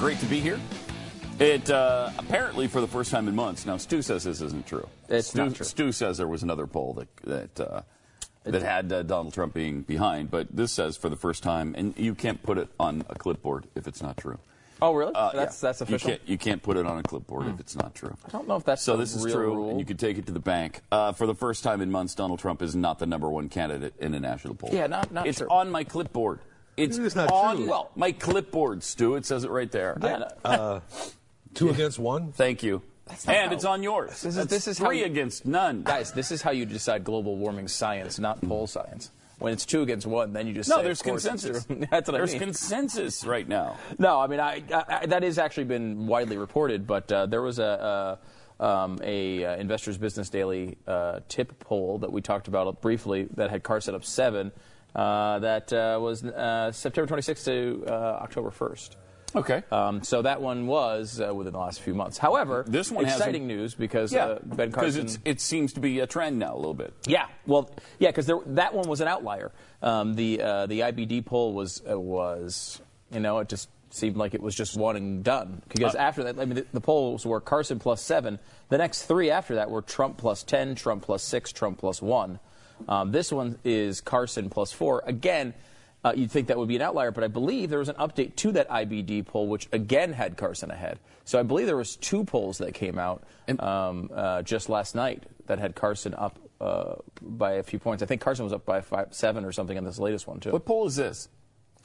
Great to be here. It uh, apparently for the first time in months. Now Stu says this isn't true. It's Stu, not true. Stu says there was another poll that that uh, that had uh, Donald Trump being behind, but this says for the first time, and you can't put it on a clipboard if it's not true. Oh, really? Uh, that's yeah. that's official. You can't, you can't put it on a clipboard if it's not true. I don't know if that's So this is true, rule. and you can take it to the bank. Uh, for the first time in months, Donald Trump is not the number one candidate in a national poll. Yeah, not- not It's true. on my clipboard. It's, It's not on true. well my clipboard, Stu. It says it right there. Yeah, no- Two against one? Thank you. And how- it's on yours. This is- That's this is how three you- against none. guys, this is how you decide global warming science, not poll science. When it's two against one, then you just no, say, there's of consensus. That's what there's I mean. consensus right now. No, I mean I, I, I, that has actually been widely reported, but uh, there was a, a, um, a uh, Investors Business Daily uh, TIPP poll that we talked about briefly that had Carson up seven. Uh, that uh, was uh, September 26th to uh, October 1st. Okay. Um, so that one was uh, within the last few months. However, This one exciting news because yeah, uh, Ben Carson. it's it seems to be a trend now a little bit. Yeah, well, yeah, because that one was an outlier. Um, the uh, the IBD poll was uh, was you know it just seemed like it was just one and done. Because after that, I mean, the, the polls were Carson plus seven. The next three after that were Trump plus ten, Trump plus six, Trump plus one. Um, this one is Carson plus four. Again. Uh, you'd think that would be an outlier, but I believe there was an update to that IBD poll, which again had Carson ahead. So I believe there was two polls that came out um, uh, just last night that had Carson up uh, by a few points. I think Carson was up by five, seven or something in this latest one too. What poll is this?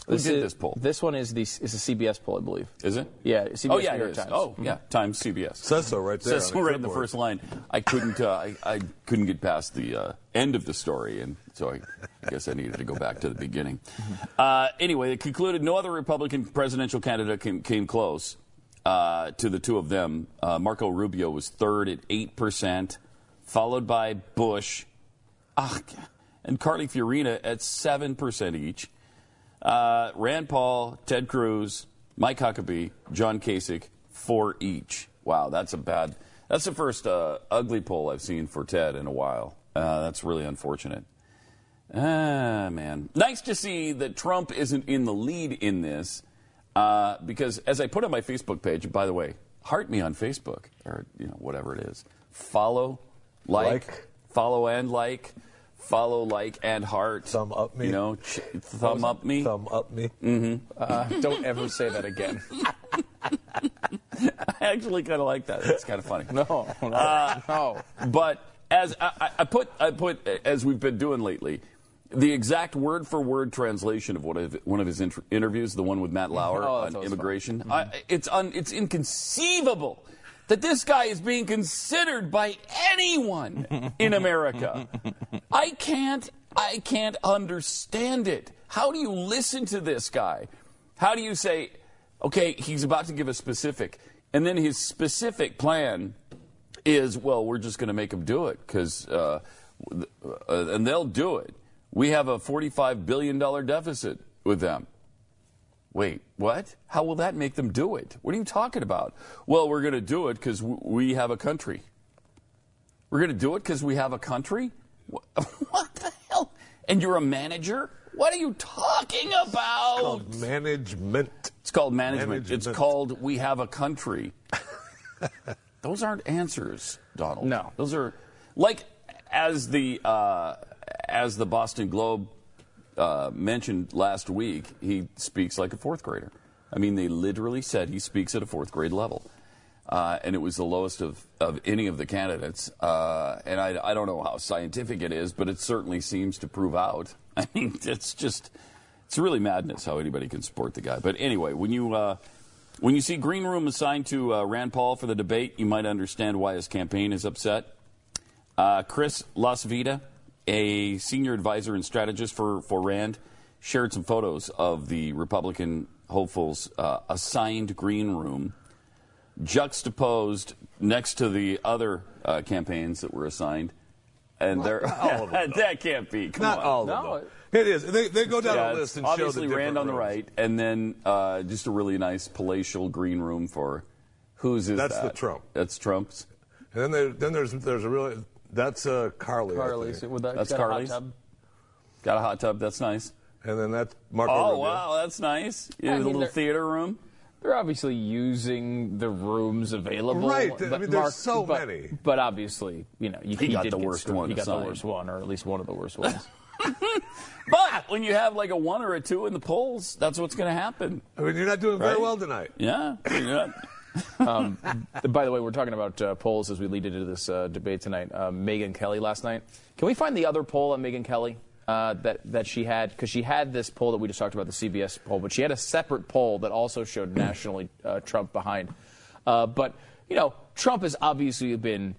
Who did is- this poll? This one is the is a CBS poll, I believe. Is it? Yeah, CBS oh yeah, New York is. Times. Oh yeah, Times CBS. Says so right there. Says on so right in the first line. I couldn't. Uh, I, I couldn't get past the uh, end of the story, and so I, I guess I needed to go back to the beginning. Uh, anyway, it concluded no other Republican presidential candidate came, came close uh, to the two of them. Uh, Marco Rubio was third at eight percent, followed by Bush, ah, and Carly Fiorina at seven percent each. Uh, Rand Paul, Ted Cruz, Mike Huckabee, John Kasich, four each. Wow, that's a bad. That's the first uh, ugly poll I've seen for Ted in a while. Uh, that's really unfortunate. Ah, man. Nice to see that Trump isn't in the lead in this, uh, because as I put on my Facebook page, by the way, heart me on Facebook or you know whatever it is. Follow, like, Like. follow and like, follow, like and heart. Thumb up me. You know, ch- thumb up me. Thumb up me. Uh, don't ever say that again. I actually kind of like that. It's kind of funny. No, no, Uh, no. But as I, I- put, I put as we've been doing lately, the exact word for word translation of one of one of his inter- interviews, the one with Matt Lauer Oh, on immigration. I, it's un, it's inconceivable that this guy is being considered by anyone in America. I can't I can't understand it. How do you listen to this guy? How do you say, okay, he's about to give a specific, and then his specific plan is, well, we're just going to make them do it because, uh, uh, and they'll do it. We have a $45 billion deficit with them. Wait, what? How will that make them do it? What are you talking about? Well, we're going to do it because w- we have a country. We're going to do it because we have a country? What, what the hell? And you're a manager? What are you talking about? Called management. It's called management. It's called we have a country. Those aren't answers, Donald. No. Those are like as the uh, as the Boston Globe uh, mentioned last week. He speaks like a fourth grader. I mean, they literally said he speaks at a fourth grade level. Uh, and it was the lowest of, of any of the candidates. Uh, and I, I don't know how scientific it is, but it certainly seems to prove out. I mean, it's just, it's really madness how anybody can support the guy. But anyway, when you, uh, when you see Green Room assigned to uh, Rand Paul for the debate, you might understand why his campaign is upset. Uh, Chris LaCivita, a senior advisor and strategist for, for Rand, shared some photos of the Republican hopefuls' uh, assigned green room juxtaposed next to the other uh, campaigns that were assigned. And they're all of them, that can't be. Come Not on. all of No, them. It is. They, they go down Yeah, a list and show the obviously different Rand on the rooms. right, and then uh, just a really nice palatial green room for whose is That's that? the Trump. That's Trump's. And then, there, then there's there's a really that's uh, Carly. I Carly's think. with that. That's got a hot Carly's. tub. Got a hot tub. That's nice. And then that's Marco Oh Rubio. wow, that's nice. You I have a little theater room. They're obviously using the rooms available. Right, I but mean, there's so but- many. But obviously, you know, you, He got did the get worst screwed. one He got assigned. the worst one, or at least one of the worst ones. But when you have like a one or a two in the polls, that's what's going to happen. I mean, you're not doing very well tonight. Yeah. Um, by the way, we're talking about uh, polls as we lead into this uh, debate tonight. Uh, Megyn Kelly last night. Can we find the other poll on Megyn Kelly uh, that that she had? Because she had this poll that we just talked about, the CBS poll, but she had a separate poll that also showed nationally uh, Trump behind. Uh, but you know, Trump has obviously been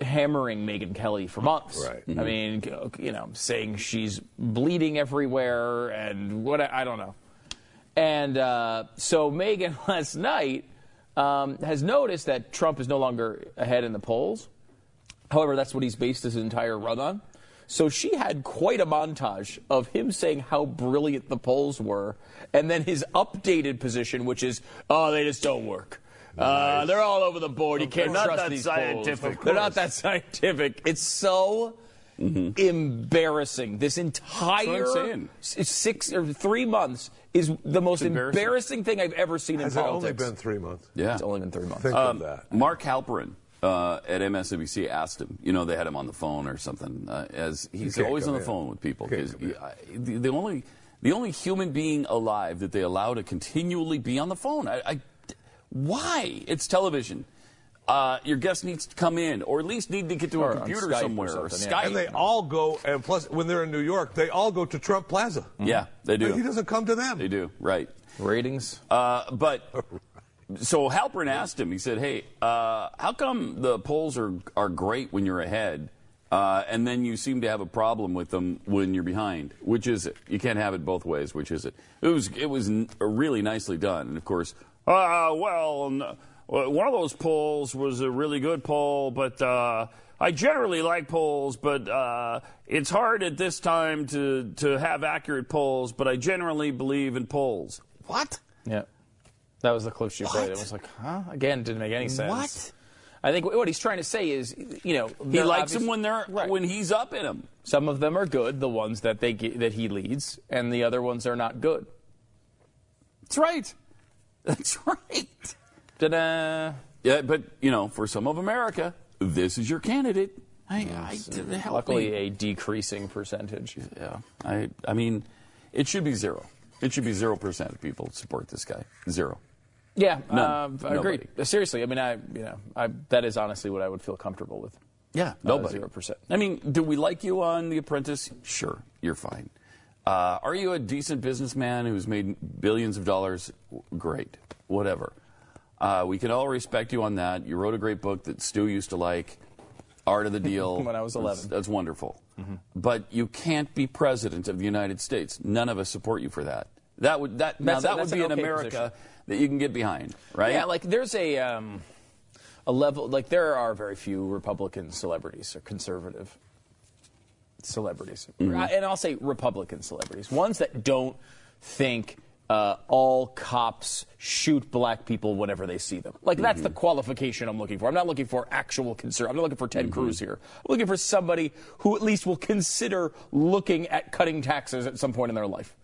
hammering Megyn Kelly for months. Right. I mean, you know, saying she's bleeding everywhere and what I don't know. And uh, so Megyn last night um, has noticed that Trump is no longer ahead in the polls. However, that's what he's based his entire run on. So she had quite a montage of him saying how brilliant the polls were, and then his updated position, which is, oh, they just don't work. Uh, they're all over the board. You can't They're not trust that these scientific. polls. They're not that scientific. It's so embarrassing. This entire six or three months is the most embarrassing. embarrassing. thing I've ever seen Has in it only been three months? yeah. It's only been three months. Think Um, of that. Mark Halperin uh, at MSNBC asked him. You know, they had him on the phone or something. Uh, as he's always on the in. phone with people. Can't 'cause come in. he- I- the, the only the only human being alive that they allow to continually be on the phone. I, I why? It's television. Uh, your guest needs to come in, or at least need to get to Or a computer Skype or somewhere, or, something, yeah. Skype. And they all go, and plus, when they're in New York, they all go to Trump Plaza. yeah, they do. He doesn't come to them. They do. Right. Ratings. Uh, but so Halperin asked him. He said, "Hey, uh, how come the polls are are great when you're ahead, uh, and then you seem to have a problem with them when you're behind? Which is it? You can't have it both ways. Which is it? It was it was n- really nicely done, and of course, uh, well, n- well, one of those polls was a really good poll, but." Uh, I generally like polls, but uh, it's hard at this time to, to have accurate polls, but I generally believe in polls. What? Yeah. That was the clip she played. It was like, huh? Again, didn't make any sense. What? I think what he's trying to say is, you know, He likes them when they're Right. when he's up in them. Some of them are good, the ones that they ge- that he leads, and the other ones are not good. That's right. That's right. Ta-da! Yeah, but you know, for some of America, this is your candidate. I, I help Luckily, me. a decreasing percentage. yeah. I I mean, it should be zero. It should be zero percent of people support this guy. Zero. Yeah, None. uh, I agree. Seriously, I mean, I you know, I, that is honestly what I would feel comfortable with. Yeah, nobody. Zero percent. I mean, do we like you on The Apprentice? Sure, you're fine. Uh, are you a decent businessman who's made billions of dollars? Great, whatever. Uh, we can all respect you on that. You wrote a great book that Stu used to like, Art of the Deal. When I was 11. That's, that's wonderful. But you can't be president of the United States. None of us support you for that. That would that now That's a- that would be an okay America position. that you can get behind, right? Yeah, like there's a um, a level like there are very few Republican celebrities or conservative celebrities, Mm-hmm. And I'll say Republican celebrities, ones that don't think. Uh, all cops shoot black people whenever they see them. Like that's Mm-hmm. the qualification I'm looking for. I'm not looking for actual concern. I'm not looking for Ted Mm-hmm. Cruz here. I'm looking for somebody who at least will consider looking at cutting taxes at some point in their life.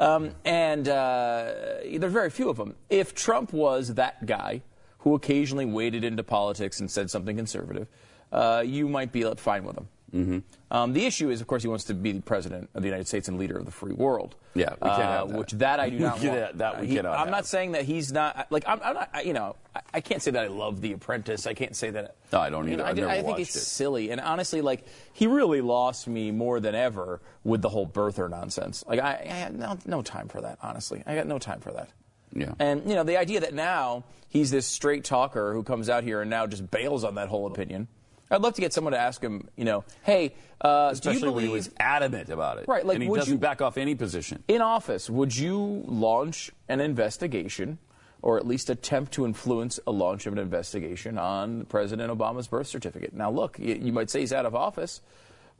Um, and uh, there's very few of them. If Trump was that guy who occasionally waded into politics and said something conservative, uh, you might be fine with him. Mm-hmm. Um, the issue is, of course, he wants to be the president of the United States and leader of the free world. Yeah, we can't Uh, have that. Which that I do not want. have- that we He- cannot I'm have. not saying that he's not like I'm, I'm not. I- You know, I, I can't say that I love The Apprentice. I can't say that. No, I don't you know, either. I, never I think it's it. silly, and honestly, like he really lost me more than ever with the whole birther nonsense. Like I, I had no, no time for that. Honestly, I got no time for that. Yeah. And you know, the idea that now he's this straight talker who comes out here and now just bails on that whole opinion. I'd love to get someone to ask him, you know, hey, uh, Especially do you when he was adamant about it. Right, like, and he would doesn't you- back off any position. in office, would you launch an investigation, or at least attempt to influence a launch of an investigation on President Obama's birth certificate? Now, look, you, you might say he's out of office,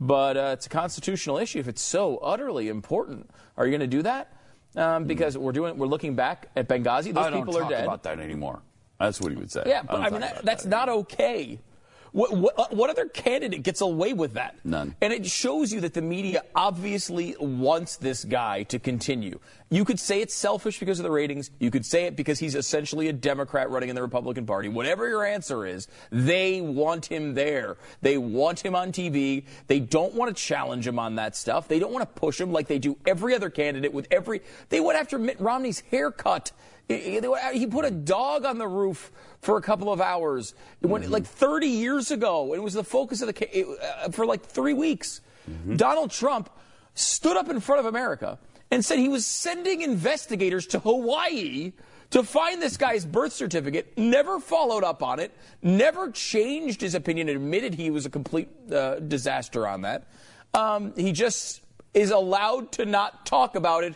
but uh, it's a constitutional issue. If it's so utterly important, are you going to do that? Um, because we're doing, we're looking back at Benghazi. Those I don't people talk are dead. about that anymore. That's what he would say. Yeah, but don't I, mean, that, that's that not okay. What, what, uh, what other candidate gets away with that? None. And it shows you that the media obviously wants this guy to continue. You could say it's selfish because of the ratings. You could say it because he's essentially a Democrat running in the Republican Party. Whatever your answer is, they want him there. They want him on TV. They don't want to challenge him on that stuff. They don't want to push him like they do every other candidate with every. They went after Mitt Romney's haircut. He put a dog on the roof for a couple of hours. It went like 30 years ago. It was the focus of the it, uh, for like three weeks. Donald Trump stood up in front of America and said he was sending investigators to Hawaii to find this guy's birth certificate. Never followed up on it. Never changed his opinion. Admitted he was a complete uh, disaster on that. Um, he just is allowed to not talk about it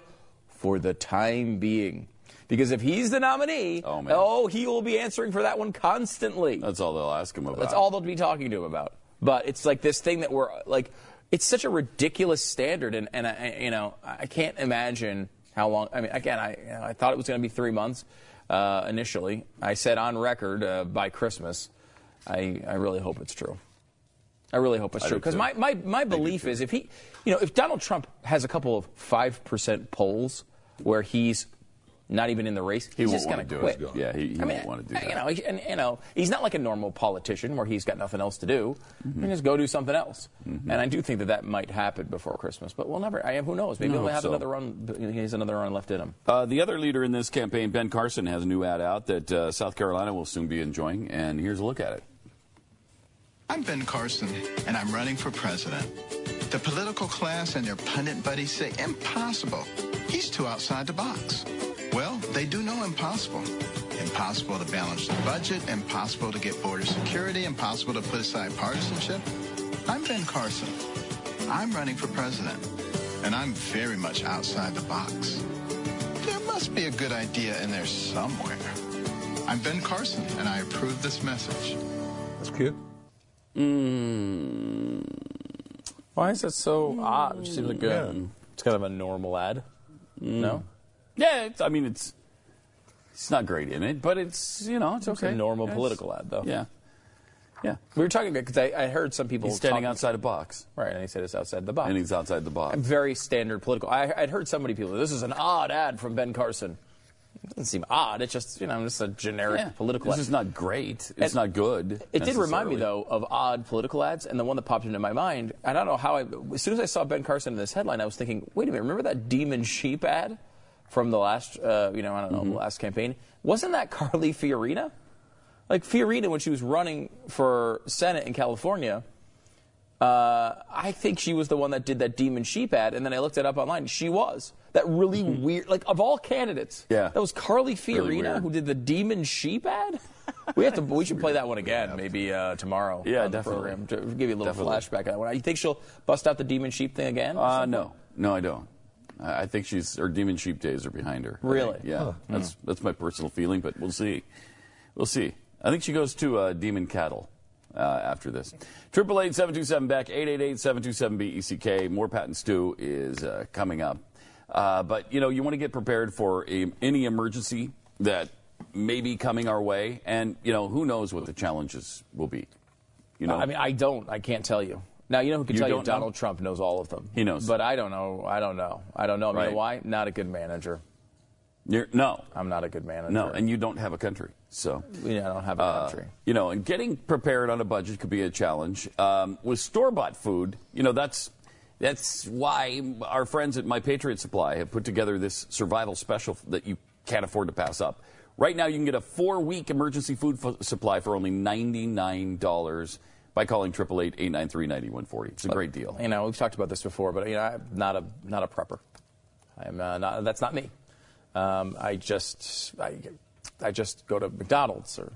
for the time being. Because if he's the nominee, Oh, man. oh, he will be answering for that one constantly. That's all they'll ask him about. That's all they'll be talking to him about. But it's like this thing that we're like, it's such a ridiculous standard, and, and I, you know, I can't imagine how long. I mean, again, I, you know, I thought it was going to be three months uh, initially. I said on record uh, by Christmas. I, I really hope it's true. I really hope it's true because my, my, my belief is if he, you know, if Donald Trump has a couple of five percent polls where he's not even in the race, He he's won't just going to do quit. it. Yeah, he- he I mean, won't wanna do that. You know, he- and, you know, he's not like a normal politician where he's got nothing else to do. Mm-hmm. He can just go do something else. And I do think that that might happen before Christmas, but we'll never. I who knows? Maybe I he'll have so. another run. He has another run left in him. Uh, the other leader in this campaign, Ben Carson, has a new ad out that uh, South Carolina will soon be enjoying, and here's a look at it. I'm Ben Carson, and I'm running for president. The political class and their pundit buddies say impossible. He's too outside the box. Well, they do know impossible. Impossible to balance the budget, impossible to get border security, impossible to put aside partisanship. I'm Ben Carson. I'm running for president, and I'm very much outside the box. There must be a good idea in there somewhere. I'm Ben Carson, and I approve this message. That's cute. Mmm. Why is that so odd? It seems like a, Yeah. it's kind of a normal ad. No, Yeah, it's, I mean it's it's not great in it, but it's you know it's it's okay. a normal Yeah, political ad though. Yeah, yeah. we were talking about because I, I heard some people He's standing talking- outside a box, Right, and he said it's outside the box. and he's outside the box. very standard political. I, I'd heard somebody people. This is an odd ad from Ben Carson. It doesn't seem odd. It's just you know just a generic Yeah. political. This ad. This is not great. It's And not good. It did remind me though of odd political ads, and the one that popped into my mind. I don't know how. I, as soon as I saw Ben Carson in this headline, I was thinking, wait a minute, remember that demon sheep ad from the last, uh, you know, I don't know, Mm-hmm. the last campaign? Wasn't that Carly Fiorina? Like Fiorina, when she was running for Senate in California, uh, I think she was the one that did that demon sheep ad, and then I looked it up online. She was that really weird. Like of all candidates, Mm-hmm. Yeah. that was Carly Fiorina Really who did the demon sheep ad. We have to. We should play that one again, maybe uh, tomorrow. Yeah, on the definitely. program to give you a little Definitely. flashback of that one. You think she'll bust out the demon sheep thing again? Uh, no, no, I don't. I I think she's her demon sheep days are behind her. Really? think. Yeah, that's that's my personal feeling, but we'll see. We'll see. I think she goes to uh, demon cattle uh, after this. Triple eight seven two seven back eight eight eight seven two seven B E C K. More Pat and Stu is uh, coming up, uh, but you know you want to get prepared for a, any emergency that may be coming our way, and you know who knows what the challenges will be. You know, I mean, I don't. I can't tell you. Now, you know who can You tell you? don't know? Donald Trump knows all of them. He knows. But I don't know. I don't know. I don't know. You know why? Not a good manager. You're- no, I'm not a good manager. no, and you don't have a country, so. you know, I don't have a Uh, country. you know, and getting prepared on a budget could be a challenge. Um, with store bought food, you know, that's that's why our friends at My Patriot Supply have put together this survival special that you can't afford to pass up. Right now, you can get a four week emergency food f- supply for only $99 by calling 888 893 9140. It's a great deal. You know, we've talked about this before, but you know, I'm not a not a prepper. I'm uh, not. That's not me. Um, I just I, I just go to McDonald's or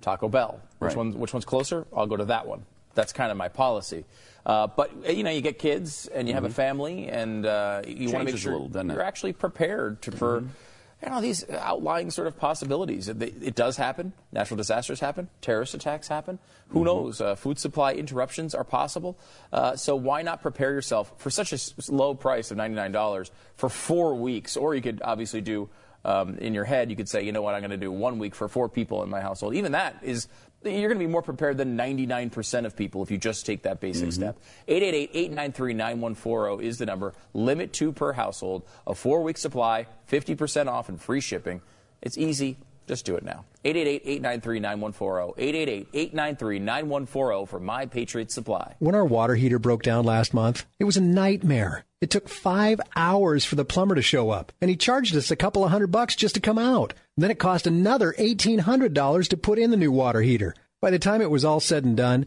Taco Bell. Which Right. one? Which one's closer? I'll go to that one. That's kind of my policy. Uh, but you know, you get kids and you have a family, and uh, you want to make sure little, it? you're actually prepared to, for you know these outlying sort of possibilities. It, it does happen. Natural disasters happen. Terrorist attacks happen. Who Mm-hmm. knows? Uh, food supply interruptions are possible. Uh, so why not prepare yourself for such a low price of ninety nine dollars for four weeks? Or you could obviously do. Um, in your head, you could say, you know what, I'm going to do one week for four people in my household. Even that is, you're going to be more prepared than 99% of people if you just take that basic mm-hmm. step. 888-893-9140 is the number. Limit two per household. A four-week supply, 50% off and free shipping. It's easy. Just do it now. 888-893-9140. 888-893-9140 for My Patriot Supply. When our water heater broke down last month, it was a nightmare. It took five hours for the plumber to show up, and he charged us a couple of hundred bucks just to come out. Then it cost another $1,800 to put in the new water heater. By the time it was all said and done,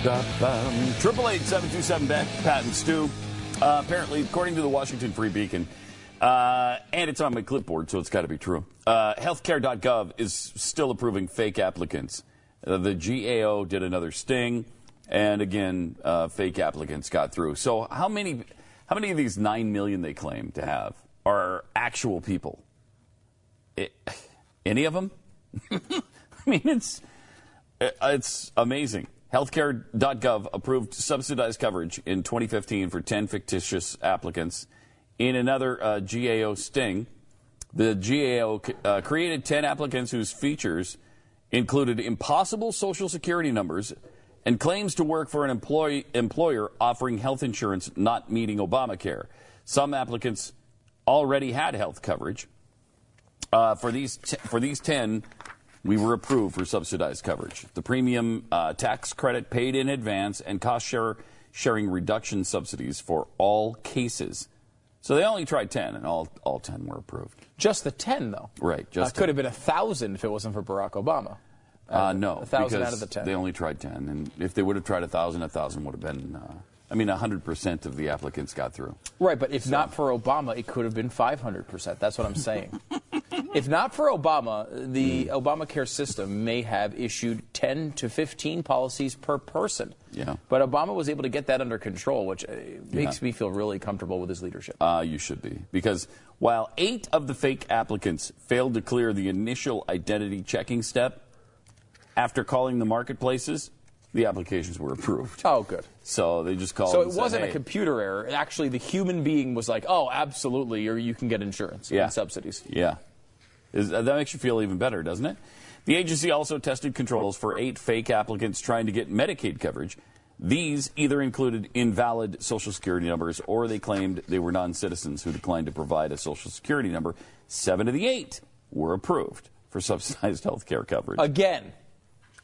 Triple eight seven two seven back Pat and Stu. Uh, apparently, according to the Washington Free Beacon, uh, and it's on my clipboard, so it's got to be true. Uh, healthcare.gov is still approving fake applicants. Uh, the GAO did another sting, and again, uh, fake applicants got through. So, how many, how many of these nine million they claim to have are actual people? It, any of them? I mean, it's uh, It's amazing. Healthcare.gov approved subsidized coverage in 2015 for 10 fictitious applicants. In another uh, GAO sting, the GAO uh, created 10 applicants whose features included impossible social security numbers and claims to work for an employee, employer offering health insurance not meeting Obamacare. Some applicants already had health coverage. Uh, for these t- for these ten, we were approved for subsidized coverage. The premium uh, tax credit paid in advance and cost share sharing reduction subsidies for all cases. So they only tried ten, and all all ten were approved. Just the 10, though. Right, just uh, could have been a 1,000 if it wasn't for Barack Obama. Uh, no, a thousand out of the 10. they only tried ten, and if they would have tried a thousand, a thousand would have been. I mean, hundred percent of the applicants got through. Right, but if not for Obama, it could have been 500%. That's what I'm saying. If not for Obama, the Hmm. Obamacare system may have issued 10 to 15 policies per person. Yeah. But Obama was able to get that under control, which uh, makes me feel really comfortable with his leadership. Uh, you should be. Because while eight of the fake applicants failed to clear the initial identity checking step, after calling the marketplaces, the applications were approved. Oh, good. So they just called. It. So it said, wasn't a "Hey." computer error. Actually, the human being was like, "Oh, absolutely, or you can get insurance Yeah. and subsidies." Yeah. Is, uh, that makes you feel even better, doesn't it? The agency also tested controls for eight fake applicants trying to get Medicaid coverage. These either included invalid Social Security numbers or they claimed they were non citizens who declined to provide a Social Security number. Seven of the eight were approved for subsidized health care coverage. Again,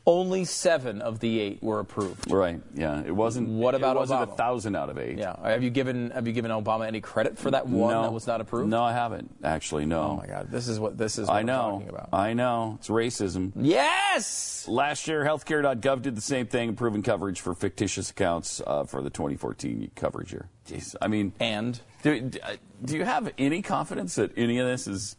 only seven of the eight were approved. right, yeah. It wasn't, What about it wasn't a Obama? thousand out of eight. Yeah. Have you given Have you given Obama any credit for that one no, that was not approved? No, I haven't, actually, no. Oh my God, this is what this is. What I know. talking about. I know. It's racism. yes. Last year, healthcare.gov did the same thing, approving coverage for fictitious accounts uh, for the 2014 coverage year. Jeez, I mean, And do, do you have any confidence that any of this is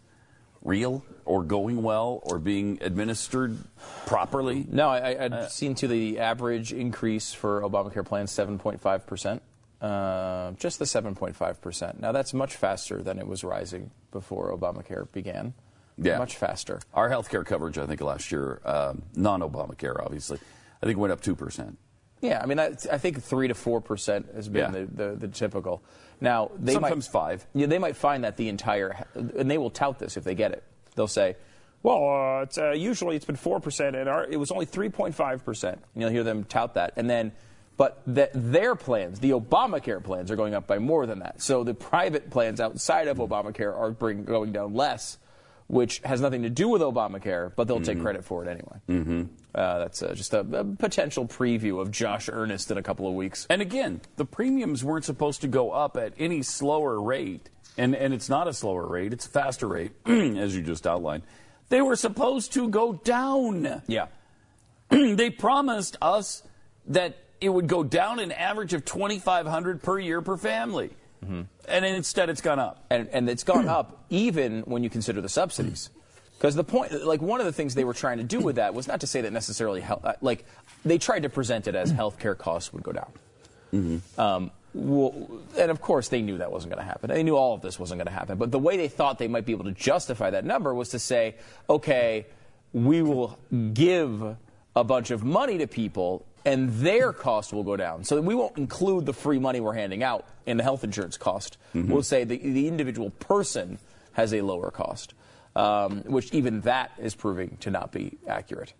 real or going well or being administered properly? no, I, I, I'd Uh, seen to the average increase for Obamacare plans, seven point five percent. Uh, just the 7.5%. Now, that's much faster than it was rising before Obamacare began. Yeah. Much faster. Our healthcare coverage, I think, last year, um, non Obamacare, obviously, I think went up 2%. Yeah, I mean, I, I think 3 to 4% has been Yeah. the, the, the typical. Now, they Sometimes might, five. Yeah, they might find that the entire, and they will tout this if they get it. They'll say, well, uh, it's, uh, usually it's been 4%, and our, it was only 3.5%. And you'll hear them tout that. And then, but the, their plans, the Obamacare plans, are going up by more than that. So the private plans outside of Obamacare are bring, going down less, which has nothing to do with Obamacare, but they'll take credit for it anyway. Mm-hmm. Uh, that's uh, just a, a potential preview of Josh Earnest in a couple of weeks. And again, the premiums weren't supposed to go up at any slower rate. And, and it's not a slower rate, it's a faster rate, as you just outlined. They were supposed to go down. Yeah. they promised us that it would go down an average of 2500 per year per family. And instead, it's gone up. and, and it's gone up even when you consider the subsidies. Because the point, like one of the things they were trying to do with that was not to say that necessarily, hel- uh, like they tried to present it as healthcare costs would go down. Um, well, and of course, they knew that wasn't going to happen. They knew all of this wasn't going to happen. But the way they thought they might be able to justify that number was to say, okay, we will give a bunch of money to people and their cost will go down. So we won't include the free money we're handing out in the health insurance cost. We'll say the, the individual person has a lower cost, um, which even that is proving to not be accurate.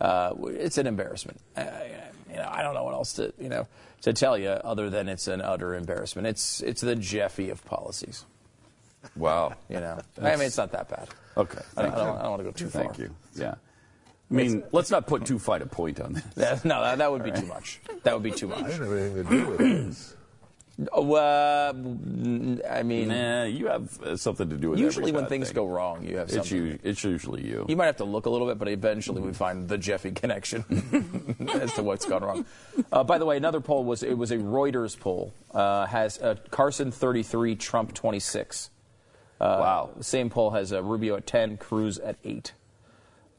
Uh, it's an embarrassment. I, I- you know, I don't know what else to you know to tell you other than it's an utter embarrassment. It's it's the Jeffy of policies. Wow. You know, I mean, it's not that bad. Okay. I don't, I don't. I don't want to go too Thank far. Thank you. Yeah. I mean, let's not put too fine a point on this. Yeah, no, that, that would be too much. That would be too much. I much. didn't have anything to do with this. Oh, uh, n- I mean, Nah, you have uh, something to do with usually every when things thing. go wrong, you have It's, something. u- it's usually you. You might have to look a little bit, but eventually we find the Jeffy connection as to what's gone wrong. Uh, by the way, another poll was it was a Reuters poll. Uh, has uh, Carson 33, Trump 26. wow. Same poll has uh, Rubio at 10, Cruz at 8.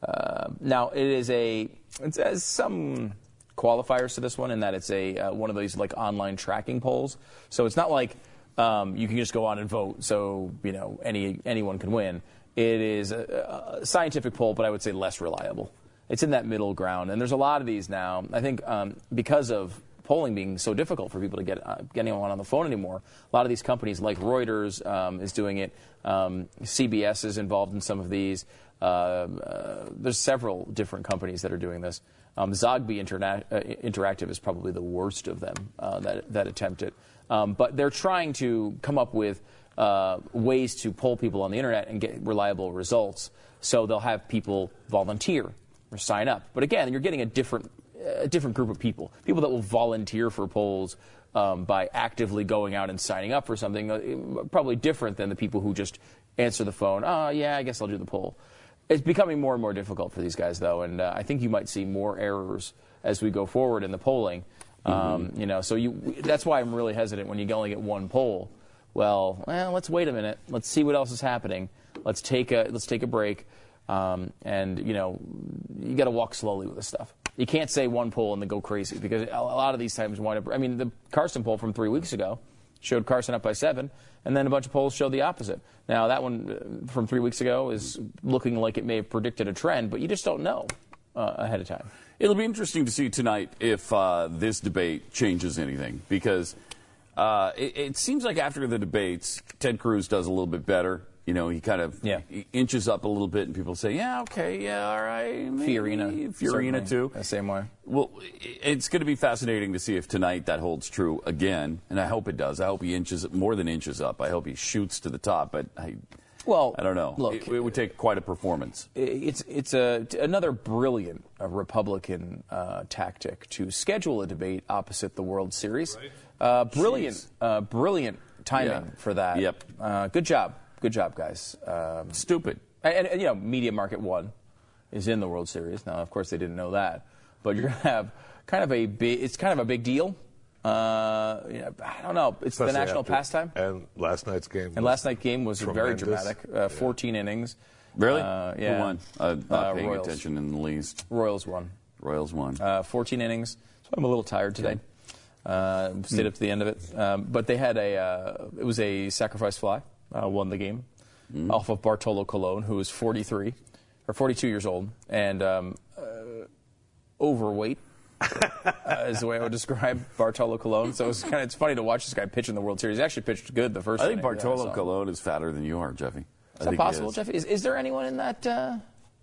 Uh, now it is a it has some qualifiers to this one in that it's a uh, one of these like online tracking polls. So it's not like um, you can just go on and vote. So you know any anyone can win. It is a, a scientific poll, but I would say less reliable. It's in that middle ground, and there's a lot of these now. I think um, because of polling being so difficult for people to get uh, get anyone on the phone anymore. A lot of these companies, like Reuters, um, is doing it. Um, CBS is involved in some of these. Uh, uh, there's several different companies that are doing this. Um, Zogby Interna- uh, Interactive is probably the worst of them uh, that that attempt it. Um, but they're trying to come up with uh, ways to poll people on the internet and get reliable results. So they'll have people volunteer or sign up. But again, you're getting a different a different group of people. People that will volunteer for polls um, by actively going out and signing up for something, uh, probably different than the people who just answer the phone. Oh, yeah, I guess I'll do the poll. It's becoming more and more difficult for these guys, though, and uh, I think you might see more errors as we go forward in the polling. Um, you know, so you, that's why I'm really hesitant when you only get one poll. Well, well, let's wait a minute. Let's see what else is happening. Let's take a let's take a break, um, and you know, you got to walk slowly with this stuff. You can't say one poll and then go crazy because a a lot of these times wind up. I mean, the Carson poll from three weeks ago showed Carson up by seven, and then a bunch of polls showed the opposite. Now that one uh, from three weeks ago is looking like it may have predicted a trend, but you just don't know uh, ahead of time. It'll be interesting to see tonight if uh, this debate changes anything because uh, it, it seems like after the debates, Ted Cruz does a little bit better. You know, he kind of Yeah. he inches up a little bit, and people say, "Yeah, okay, yeah, all right." maybe." Fiorina, Fiorina too. the same way. Well, it's going to be fascinating to see if tonight that holds true again, and I hope it does. I hope he inches more than inches up. I hope he shoots to the top, but I, Well, I don't know. look- it, it would take quite a performance. it's it's a another brilliant uh, Republican uh, tactic to schedule a debate opposite the World Series. Uh, brilliant, uh, brilliant timing Yeah. for that. Yep. Uh, good job, good job, guys. Um, Stupid. and, and, you know, Media Market One is in the World Series now. Of course, they didn't know that, but you're gonna have kind of a big. It's kind of a big deal. Uh, you know, I don't know. It's the national after- pastime. And last night's game. And last night's game was very dramatic. Uh, 14 innings. Really? Uh, yeah. Who won? Uh, not Uh, paying Royals. attention in the least. Royals won. Royals won. Uh, 14 innings. So I'm a little tired today. Uh, stayed up to the end of it. Um, but they had a, uh, it was a sacrifice fly, uh, won the game off of Bartolo Colon, who is 43 or 42 years old and um, uh, overweight. uh, is the way I would describe Bartolo Colon. So it's kind of it's funny to watch this guy pitch in the World Series. He actually pitched good the first. I think I Bartolo saw. Colon is fatter than you are, Jeffy. Is that possible, Jeff? Is, is there anyone in that uh,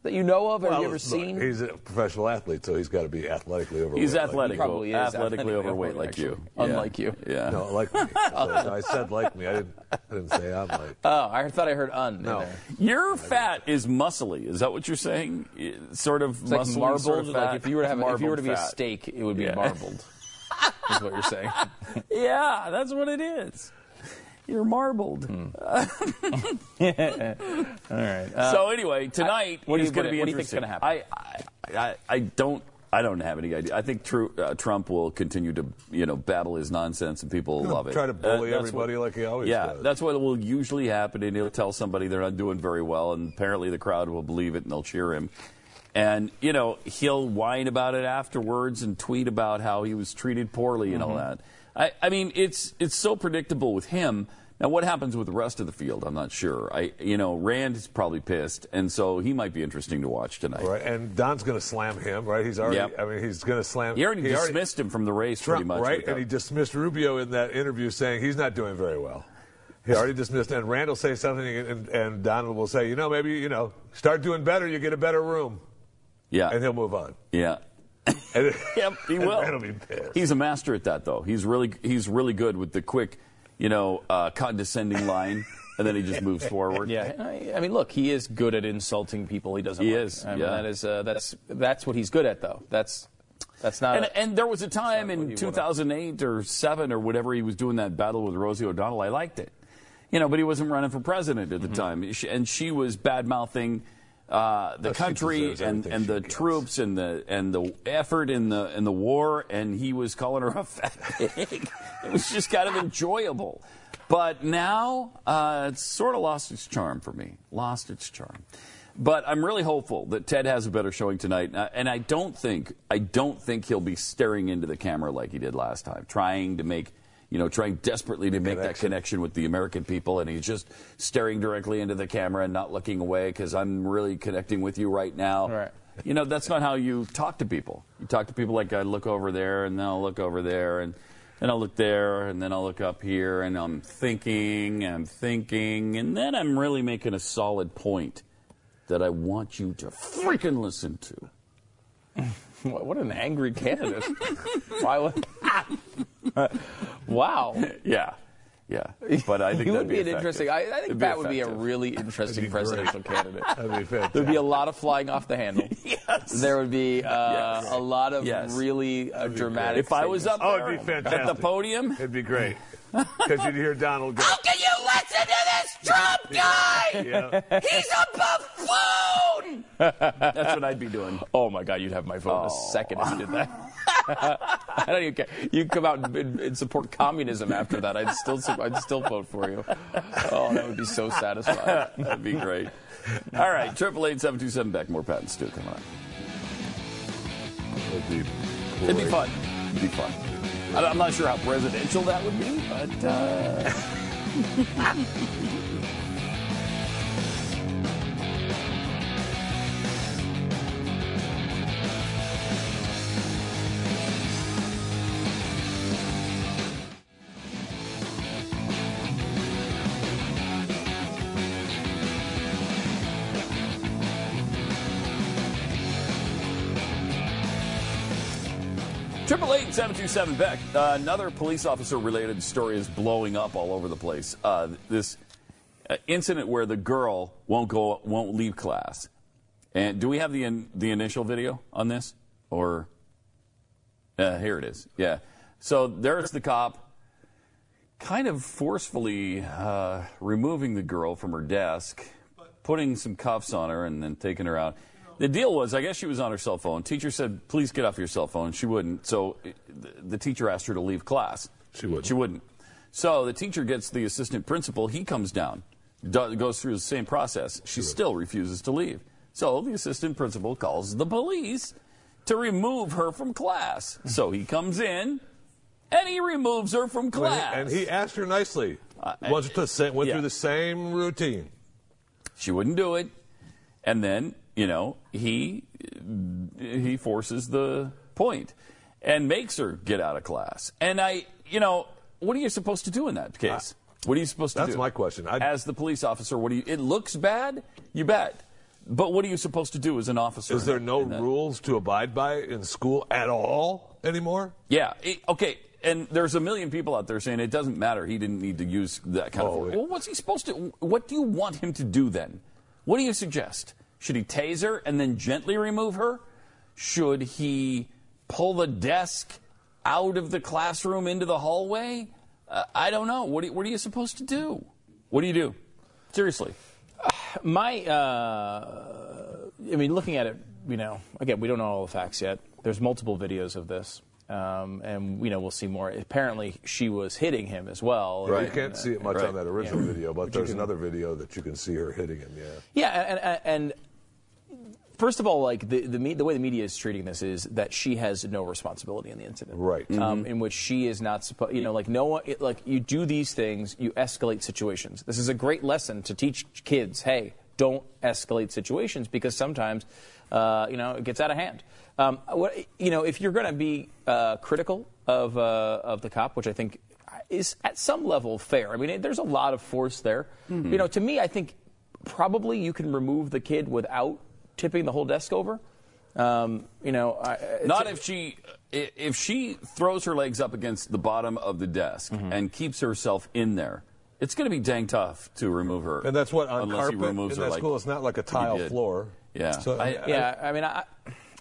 that you know of? Have you ever look, seen? He's a professional athlete, so he's got to be athletically overweight. He's like athletic, probably is athletically athletically overweight overweight, like you. actually. Unlike you. Yeah. No, like me. So I said like me. I didn't. I didn't say I'm like. oh, I thought I heard un. No. Your fat is muscly. Is that what you're saying? I- Sort of It's like marbled. sort of fat? like if you were to have, if you were to be a steak, it would be Yeah. marbled. is what you're saying. Yeah, that's what it is. You're marbled. Hmm. All right. Uh, so anyway, tonight what do is you- going to what- be what do you think's interesting. gonna happen? I, I, I, I don't. I don't have any idea. I think Tru, uh, Trump will continue to, you know, babble his nonsense, and people will love it. Try to bully that's everybody like he always yeah, does. that's what will usually happen, and he'll tell somebody they're not doing very well, and apparently the crowd will believe it, and they'll cheer him. And you know, he'll whine about it afterwards and tweet about how he was treated poorly and all Mm-hmm. that. I, I mean, it's it's so predictable with him. Now, what happens with the rest of the field? I'm not sure. I, you know, Rand is probably pissed, and so he might be interesting to watch tonight. Right, and Don's going to slam him. Right, he's already. Yep. I mean, he's going to slam. He already dismissed him from the race, pretty Trump, much. right? And he dismissed Rubio in that interview, saying he's not doing very well. He already dismissed, and Rand will say something, and, and Donald will say, you know, maybe you know, start doing better, you get a better room, yeah, and he'll move on. yeah. And, Yep, he will. Be pissed. He's a master at that, though. He's really he's really good with the quick, you know, uh, condescending line, and then he just moves forward. yeah, I, I mean, look, he is good at insulting people he doesn't. He like. is, I mean, yeah. that is uh, that's that's what he's good at, though. That's that's not. And, a- and there was a time in 2008 or 7 or whatever he was doing that battle with Rosie O'Donnell. I liked it. You know, but he wasn't running for president at the Mm-hmm. time. And she was bad mouthing uh, the country and, and the gets. troops and the and the effort in the in the war, and he was calling her a fat pig. it was just kind of enjoyable. But now uh, it's sort of lost its charm for me. Lost its charm. But I'm really hopeful that Ted has a better showing tonight, and I don't think I don't think he'll be staring into the camera like he did last time, trying to make you know trying desperately to make that connection. connection with the American people, and he's just staring directly into the camera and not looking away because I'm really connecting with you right now. Right. You know that's not how you talk to people. You talk to people like I look over there, and then I'll look over there, and then I'll look there, and then I'll look up here, and I'm thinking, I'm thinking, and then I'm really making a solid point that I want you to freaking listen to. What, what an angry candidate! Why would? wow. Yeah, yeah. But I think he that'd would be, an effective. interesting. I, I think It'd be Pat would be a really interesting That'd be great. presidential candidate. That'd be fantastic. There'd be a lot of flying off the handle. Yes. There would be uh, Yes. a lot of Yes. really uh, dramatic. If I was up Oh, there it'd be at the podium, It'd be great because you'd hear Donald go. Trump guy! Yeah. He's a buffoon! That's what I'd be doing. Oh my God, you'd have my vote in a second if you did that. I don't even care. You come out and, and support communism after that. I'd still, I'd still vote for you. Oh, that would be so satisfying. That'd be great. All right, triple eight seven two seven back. More patents and Come on. It'd be, It'd be fun. It'd be fun. I- I'm not sure how presidential that would be, but uh, 7 Beck, uh, another police officer related story is blowing up all over the place. Uh, this uh, incident where the girl won't go, won't leave class. And do we have the, in, the initial video on this? Or, uh, here it is. Yeah. So there's the cop kind of forcefully uh, removing the girl from her desk, putting some cuffs on her, and then taking her out. The deal was, I guess she was on her cell phone. Teacher said, "Please get off your cell phone." She wouldn't. So uh, the- teacher asked her to leave class. She wouldn't. She wouldn't. So the teacher gets the assistant principal. He comes down, do, goes through the same process. She still refuses to leave. So the assistant principal calls the police to remove her from class. So he comes in and he removes her from class. And he asked her nicely. Went, to, sa- went yeah. through the same routine. She wouldn't do it, and then you know he he forces the point and makes her get out of class. And I, you know, what are you supposed to do in that case? What are you supposed to do? That's my question. I'd- As the police officer, what do you? It looks bad, you bet. But what are you supposed to do as an officer? Is there no rules to abide by in school at all anymore? Yeah. it- okay. And there's a million people out there saying it doesn't matter. He didn't need to use that kind Oh, of yeah. Well, what's he supposed to? What do you want him to do then? What do you suggest? Should he tase her and then gently remove her? Should he pull the desk out of the classroom into the hallway? Uh, I don't know. What, do- what are you supposed to do? What do you do? Seriously. My, uh, I mean, looking at it, you know, again, we don't know all the facts yet. There's multiple videos of this, um, and you know, we'll see more. Apparently, she was hitting him as well. You And, can't uh, see it much right. on that original Yeah. video, but there's another video that you can see her hitting him. Yeah. Yeah, and, and, and first of all, like the the, me, the way the media is treating this is that she has no responsibility in the incident, Right. Um, in which she is not supposed, you know, like no one, it, like you do these things, you escalate situations. This is a great lesson to teach kids. Hey, don't escalate situations because sometimes, uh, you know, it gets out of hand. Um, what, you know, if you're going to be uh, critical of uh, of the cop, which I think is at some level fair. I mean, it, there's a lot of force there. You know, to me, I think probably you can remove the kid without tipping the whole desk over. Um, you know, I, Not if she if she throws her legs up against the bottom of the desk Mm-hmm. and keeps herself in there. It's going to be dang tough to remove her. And that's what on unless carpet he removes in her that like school. It's not like a tile floor. Yeah. So, I- Yeah, I mean, I,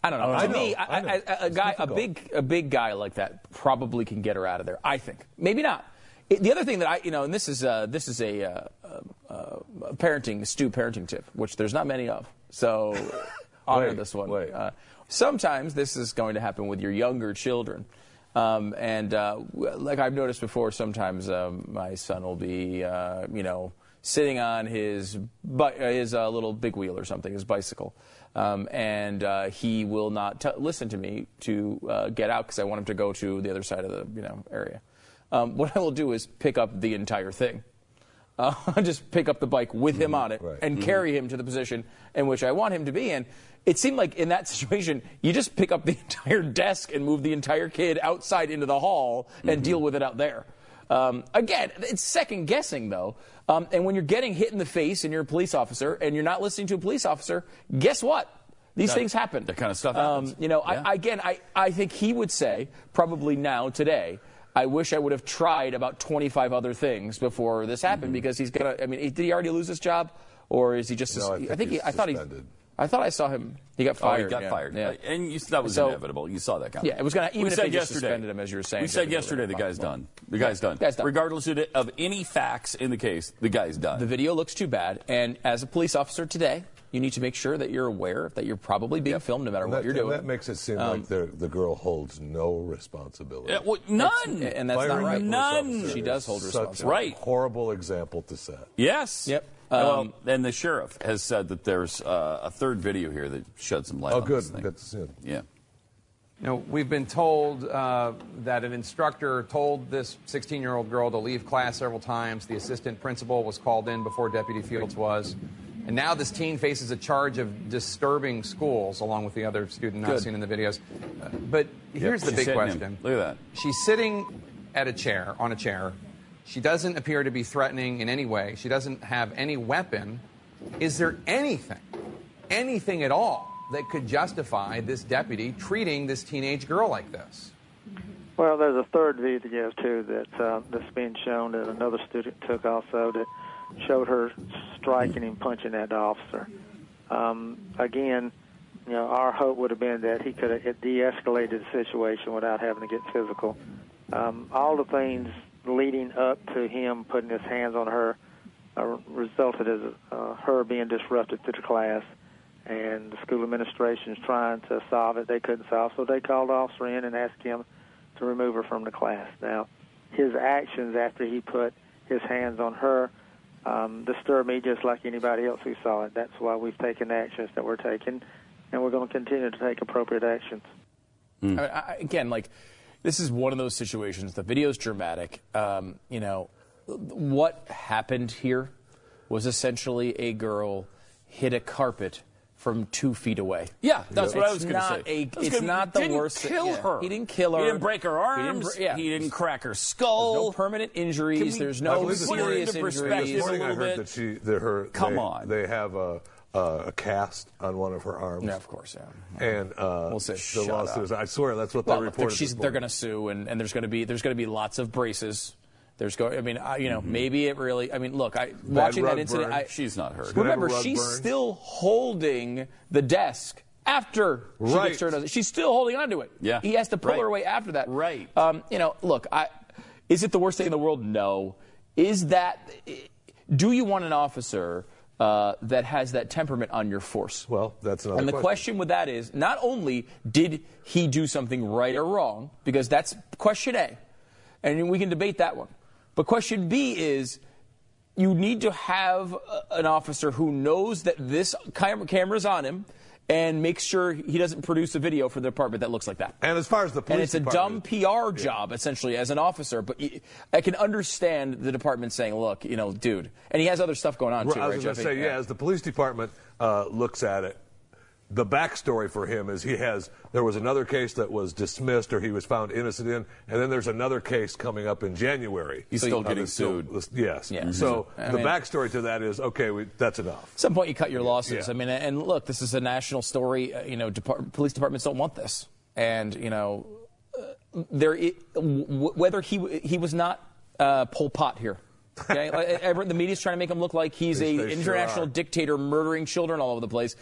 I don't know. I to know, me, I know. I, I, a It's guy, a big, a big guy like that probably can get her out of there. I think. Maybe not. It- the other thing that I, you know, and this is uh, this is a, uh, uh, uh, parenting, Stu parenting tip, which there's not many of. So honor Wait, this one. Uh, sometimes this is going to happen with your younger children. Um, and uh, like I've noticed before, sometimes um, my son will be, uh, you know, sitting on his bi- uh, his uh, little big wheel or something, his bicycle, um, and uh, he will not t- listen to me to uh, get out because I want him to go to the other side of the you know area. Um, what I will do is pick up the entire thing. Uh, just pick up the bike with him on it right. and carry him to the position in which I want him to be in. It seemed like in that situation, you just pick up the entire desk and move the entire kid outside into the hall and deal with it out there. Um, again, it's second guessing though. Um, and when you're getting hit in the face and you're a police officer and you're not listening to a police officer, guess what? These That- things happen. that kind of stuff Um, you know, Yeah. I, again, I, I think he would say, probably now, today, I wish I would have tried about 25 other things before this happened Mm-hmm. because he's going to, I mean, did he already lose his job? Or is he just, No, I I think think he, I thought he. I thought I saw him. He got Oh, fired. he got yeah. fired. Yeah. And you, that was So- inevitable. You saw that coming. Yeah, it was gonna- even we if said they yesterday, suspended him, as you were saying, We said yesterday the guy's done. The guy's done. Guy's done. Regardless of, of any facts in the case, the guy's done. The video looks too bad, and as a police officer today, you need to make sure that you're aware that you're probably being filmed no matter And what that, you're doing. that makes it seem Um, like the, the girl holds no responsibility. Yeah, well, none. and that's not right. None. She does hold such responsibility. right. horrible example to set. Yes. Yep. well, Um, and the sheriff has said that there's uh, a third video here that sheds some light Oh, on good. this thing. Good to see it. Yeah. You know, we've been told uh, that an instructor told this 16-year-old girl to leave class several times. The assistant principal was called in before Deputy Fields was. And now this teen faces a charge of disturbing schools, along with the other student not Good. seen in the videos. Uh, but here's the big hitting him. question. Look at that. She's sitting at a chair, on a chair. She doesn't appear to be threatening in any way. She doesn't have any weapon. Is there anything, anything at all, that could justify this deputy treating this teenage girl like this? Well, there's a third video too that uh, that's being shown that another student took also that showed her striking and punching that officer. Um, again, you know, our hope would have been that he could have de-escalated the situation without having to get physical. Um, all the things leading up to him putting his hands on her uh, resulted as uh, her being disrupted to the class, and the school administration is trying to solve it. They couldn't solve, so they called the officer in and asked him to remove her from the class. Now, his actions after he put his hands on her um, disturbed me just like anybody else who saw it. That's why we've taken the actions that we're taking, and we're going to continue to take appropriate actions. I I, again, like this is one of those situations. The video's dramatic. Um, you know, what happened here was essentially a girl hit a carpet from two feet away. Yeah, that's what I was going to say. a- it's gonna- not the worst Kill yeah. her. He didn't kill her. He didn't break her He didn't arms. yeah. He didn't crack her There's skull. no permanent injuries. We- There's no believe this morning- serious Put it into injuries. This morning I heard bit. that she, that her, Come they, on. they have a, a, a cast on one of her arms. Yeah, of course. Yeah. And uh, We'll see. the lawsuit. I swear that's what Well, they they're, reported. she's, they're going to sue, and, and there's going to be there's going to be lots of braces. There's going. I mean, I, you know, Mm-hmm. maybe it really. I mean, look, I watching that incident. burn. I, She's not hurt. gonna have a Remember, she's burn. still holding the desk after she Right. gets turned. She's still holding onto it. Yeah. He has to pull Right. her away after that. Right. Um, you know, look, I, is it the worst thing in the world? No. Is that? Do you want an officer uh, that has that temperament on your force? Well, that's another And the question. question with that is not only did he do something right or wrong, because that's question A, and we can debate that one. But question B is you need to have an officer who knows that this cam- camera's on him and makes sure he doesn't produce a video for the department that looks like that. And as far as the police And it's a dumb PR job, essentially, as an officer. But I can understand the department saying, look, you know, dude. And he has other stuff going on, too, I right, was going to say, yeah, as the police department uh, looks at it, the backstory for him is he has there was another case that was dismissed or he was found innocent in, and then there's another case coming up in January. He's still Uh, getting that's still- sued. yes. Yeah. So I the mean- backstory to that is okay. We, that's enough. At some point, you cut your losses. Yeah. I mean, and look, this is a national story. Uh, you know, depart- police departments don't want this, and you know, uh, there i- w- whether he he was not uh, Pol Pot here. Okay, Like, ever- the media's trying to make him look like he's an they sure international dictator murdering children all over the place.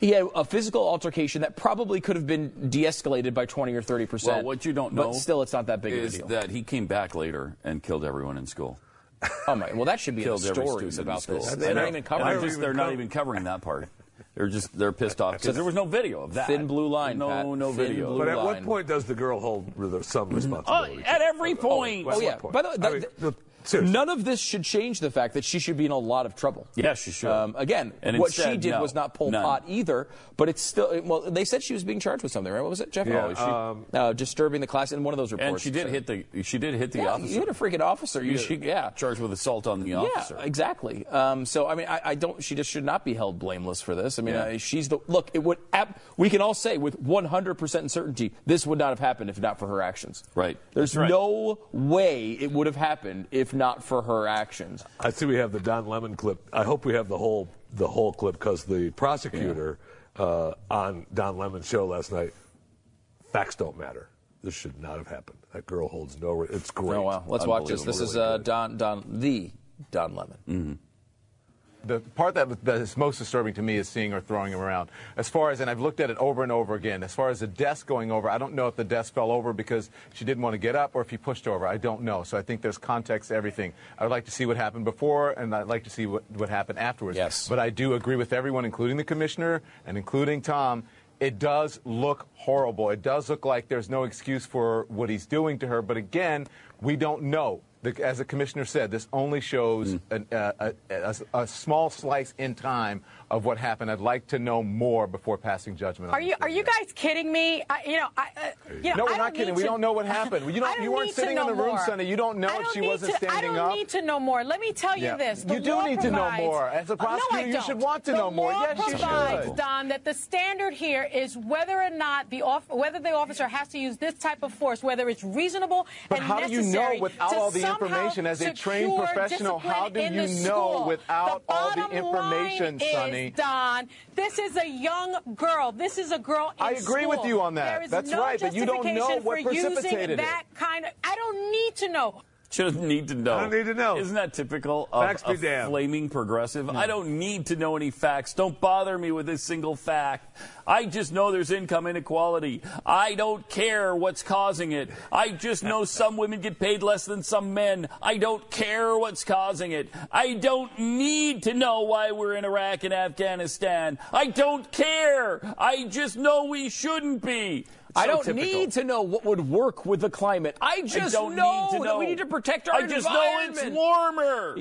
He had a physical altercation that probably could have been de-escalated by 20 or 30 percent. Well, what you don't know but still, it's not that big of a is deal. that he came back later and killed everyone in school. oh my! Well, that should be in the Killed every stories student about school. this. They're not even covering. just, they're not even covering that part. They're just they're pissed off because there was no video of that. Thin blue line, No, Pat. no Thin video. But at what point does the girl hold re- some mm-hmm. Oh, responsibility? at every point. At Oh yeah. point? By the way, I mean, the- seriously. none of this should change the fact that she should be in a lot of trouble. Yes, she should. Um, again, And what she did no, was not Pol none. Pot either, but it's still. Well, they said she was being charged with something, right? What was it, Jeff? Yeah, oh, she, um, uh, disturbing the class in one of those reports. And she did So- hit the she did hit the Yeah, officer. you hit a freaking officer. You Yeah. yeah. charged with assault on the officer. Yeah, exactly. Um, so I mean, I, I don't. She just should not be held blameless for this. I mean, Yeah. uh, she's the look. It would. We can all say with 100 percent certainty this would not have happened if not for her actions. Right. There's right. no way it would have happened if not for her actions. I see we have the Don Lemon clip. I hope we have the whole the whole clip because the prosecutor uh, on Don Lemon's show last night. Facts don't matter. This should not have happened. That girl holds no. Re- it's great. Oh wow. Let's watch this. This is uh, Don Don the Don Lemon. The part that, that is most disturbing to me is seeing her throwing him around. As far as, and I've looked at it over and over again, as far as the desk going over, I don't know if the desk fell over because she didn't want to get up or if he pushed over. I don't know. So I think there's context to everything. I would like to see what happened before, and I'd like to see what, what happened afterwards. Yes. But I do agree with everyone, including the commissioner and including Tom. It does look horrible. It does look like there's no excuse for what he's doing to her. But again, we don't know. The, as the commissioner said, this only shows an, uh, a, a, a small slice in time of what happened. I'd like to know more before passing judgment. Are on you are you guys kidding me? I, you know, I, uh, you know, no, we're not don't kidding. We to- don't know what happened. You, don't, don't you weren't sitting in the room, more. Sonny. You don't know I if don't she wasn't to, I don't up. need to know more. Let me tell you Yeah. this: the You do need to know more. As a Uh, no, prosecutor, you should want to the know more. Yes, you should. Don, that the standard here is whether or not the off- whether the officer has to use this type of force, whether it's reasonable But and how do you know necessary without all the information as a trained professional? How do you know without all the information, Sonny? Is, Don, this is a young girl. This is a girl in I agree with you on that. There is That's no right, but you don't know justification what for using precipitated it. that kind of. I don't need to know. Shouldn't mm. need to know. I don't need to know. Isn't that typical of Facts a flaming progressive? I don't need to know any facts. Don't bother me with a single fact. I just know there's income inequality. I don't care what's causing it. I just know some women get paid less than some men. I don't care what's causing it. I don't need to know why we're in Iraq and Afghanistan. I don't care. I just know we shouldn't be. I don't typical. need to know what would work with the climate. I just don't know, need to that we need to protect our I just know it's warmer.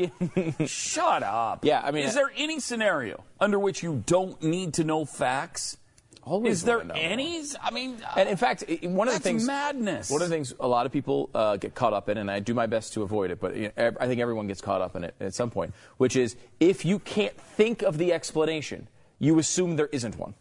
Shut up. Yeah, I mean- is there any scenario under which you don't need to know facts? Always is there any? I mean, And in fact, one of That's the things madness. One of the things a lot of people uh, get caught up in, and I do my best to avoid it, but you know, I think everyone gets caught up in it at some point, which is if you can't think of the explanation, you assume there isn't one.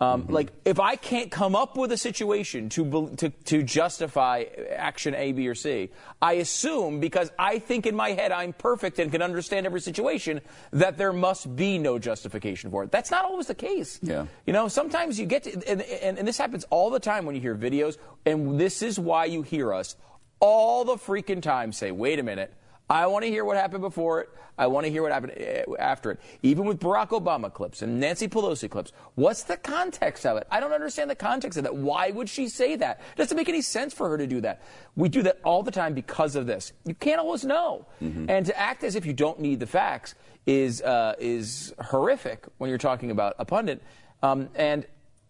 Um, Mm-hmm. Like if I can't come up with a situation to, to to justify action A, B, or C, I assume because I think in my head I'm perfect and can understand every situation that there must be no justification for it. That's not always the case. Yeah. You know, sometimes you get to, and, and, and this happens all the time when you hear videos, and this is why you hear us all the freaking time say, wait a minute, I want to hear what happened before it. I want to hear what happened eh, after it. Even with Barack Obama clips and Nancy Pelosi clips, what's the context of it? I don't understand the context of that. Why would she say that? It doesn't make any sense for her to do that. We do that all the time because of this. You can't always know. And to act as if you don't need the facts is, uh, is horrific when you're talking about a pundit. Um, and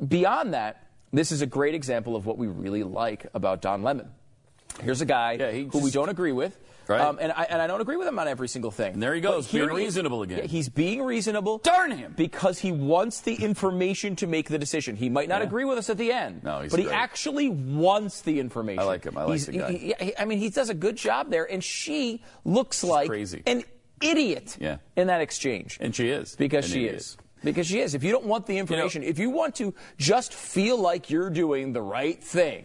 beyond that, this is a great example of what we really like about Don Lemon. Here's a guy Yeah, he who we don't agree with. Right. Um, and, I, and I don't agree with him on every single thing. And there he goes, being reasonable again. Yeah, he's being reasonable. Darn him. Because he wants the information to make the decision. He might not Yeah. agree with us at the end. No, he's But he actually wants the information. I like him. I like He's- the guy. he- he- I mean, he does a good job there, and she looks like crazy. an idiot Yeah. in that exchange. And she is. Because An she idiot. is. Because she is. If you don't want the information, if you want to just feel like you're doing the right thing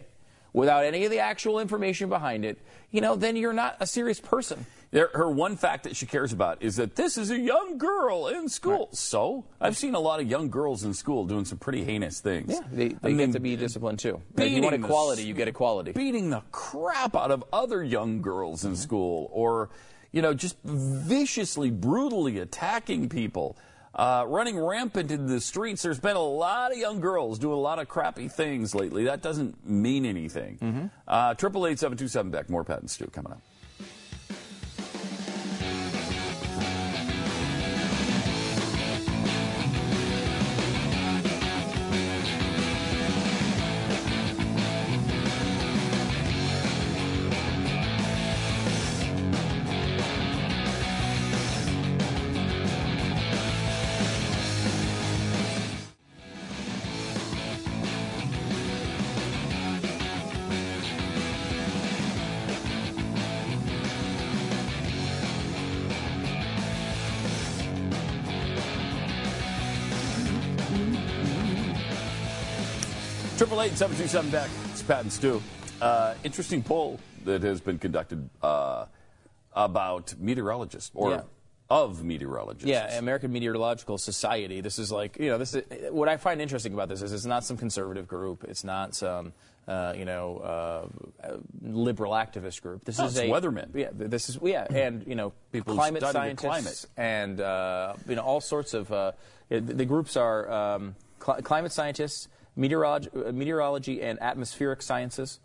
without any of the actual information behind it, you know, then you're not a serious person. There, her one fact that she cares about is that this is a young girl in school. So I've seen a lot of young girls in school doing some pretty heinous things. Yeah, they, they I get mean, to be disciplined too. If you want the equality, you get equality. Beating the crap out of other young girls in mm-hmm. school, or you know, just viciously, brutally attacking people. Uh, running rampant in the streets. There's been a lot of young girls doing a lot of crappy things lately. That doesn't mean anything. Uh, Triple eight seven two seven Beck. More Pat and Stu coming up. Seven two seven back. It's Pat and Stu. Uh, interesting poll that has been conducted uh, about meteorologists or Yeah. of meteorologists. Yeah, American Meteorological Society. This is like you know this is what I find interesting about this is it's not some conservative group. It's not some uh, you know uh, liberal activist group. This No, is it's a weathermen. Yeah, this is yeah, and you know People climate scientists climate. and uh, you know all sorts of uh, the, the groups are um, cli- climate scientists, meteorology, meteorology and atmospheric sciences.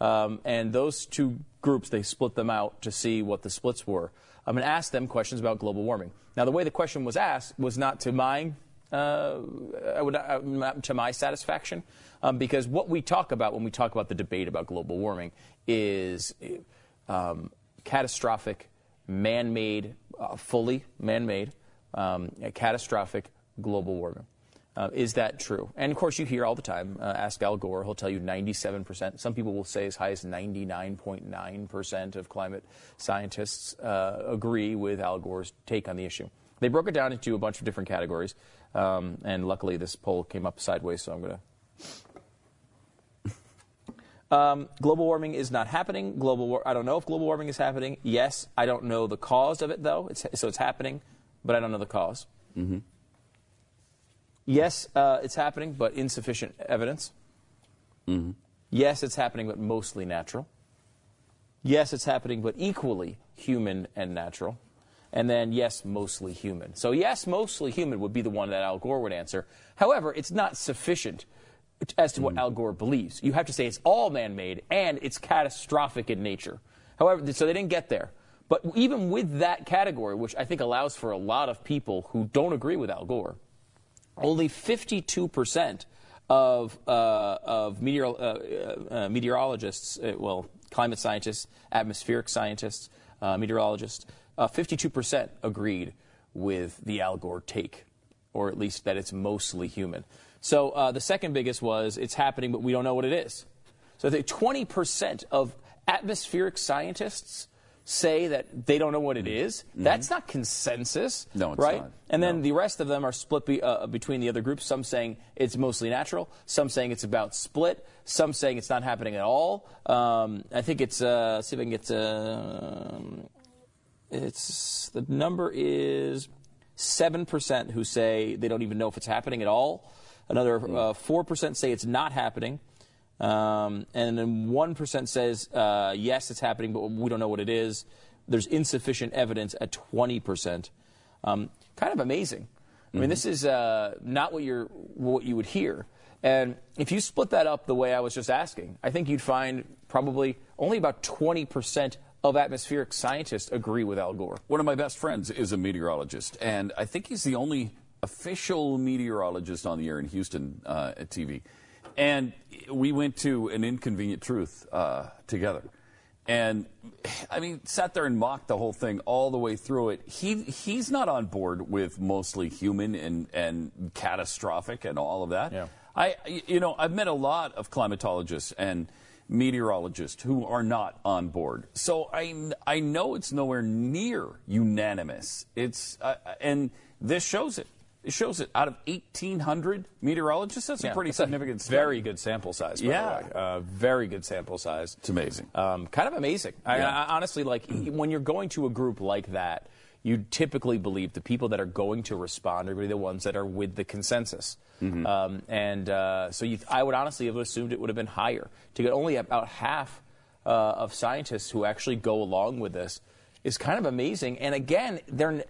Um, and those two groups, they split them out to see what the splits were. I'm going to ask them questions about global warming. Now, the way the question was asked was not to my, uh, I would, uh, to my satisfaction, um, because what we talk about when we talk about the debate about global warming is um, catastrophic, man-made, uh, fully man-made, um, catastrophic global warming. Uh, is that true? And of course, you hear all the time. Uh, ask Al Gore; he'll tell you 97%. Some people will say as high as 99.9% of climate scientists uh, agree with Al Gore's take on the issue. They broke it down into a bunch of different categories, um, and luckily, this poll came up sideways. So I'm going to. Um, global warming is not happening. Global war- I don't know if global warming is happening. Yes, I don't know the cause of it though. It's, so it's happening, but I don't know the cause. Mm-hmm. Yes, uh, it's happening, but insufficient evidence. Mm-hmm. Yes, it's happening, but mostly natural. Yes, it's happening, but equally human and natural. And then, yes, mostly human. So, yes, mostly human would be the one that Al Gore would answer. However, it's not sufficient as to what Al Gore believes. You have to say it's all man made and it's catastrophic in nature. However, so they didn't get there. But even with that category, which I think allows for a lot of people who don't agree with Al Gore, only 52% of, uh, of meteor, uh, uh, meteorologists, uh, well, climate scientists, atmospheric scientists, uh, meteorologists, uh, 52% agreed with the Al Gore take, or at least that it's mostly human. So uh, the second biggest was it's happening, but we don't know what it is. So I think 20% of atmospheric scientists say that they don't know what it is. That's not consensus, Mm-hmm. No, it's right? not. And then the rest of them are split be, uh, between the other groups. Some saying it's mostly natural. Some saying it's about split. Some saying it's not happening at all. Um, I think it's. Uh, let's see if I can get. Uh, it's the number is seven percent who say they don't even know if it's happening at all. Another uh, four percent say it's not happening. Um, and then 1% says, uh, yes, it's happening, but we don't know what it is. There's insufficient evidence at 20%. Um, kind of amazing. I mean, this is uh, not what, you're, what you would hear. And if you split that up the way I was just asking, I think you'd find probably only about 20% of atmospheric scientists agree with Al Gore. One of my best friends is a meteorologist, and I think he's the only official meteorologist on the air in Houston uh, at TV. And we went to an inconvenient truth uh, together. And I mean, sat there and mocked the whole thing all the way through it. He he's not on board with mostly human and, and catastrophic and all of that. Yeah. I you know I've met a lot of climatologists and meteorologists who are not on board. So I I know it's nowhere near unanimous. It's uh, and this shows it. It shows it. Out of 1,800 meteorologists, that's a pretty it's significant. study. very good sample size. By Yeah. the way. Uh, very good sample size. It's amazing. Um, kind of amazing. I, I, honestly, like when you're going to a group like that, you typically believe the people that are going to respond are going to be the ones that are with the consensus. Mm-hmm. Um, and uh, so you, I would honestly have assumed it would have been higher. To get only about half uh, of scientists who actually go along with this is kind of amazing. And again, they're,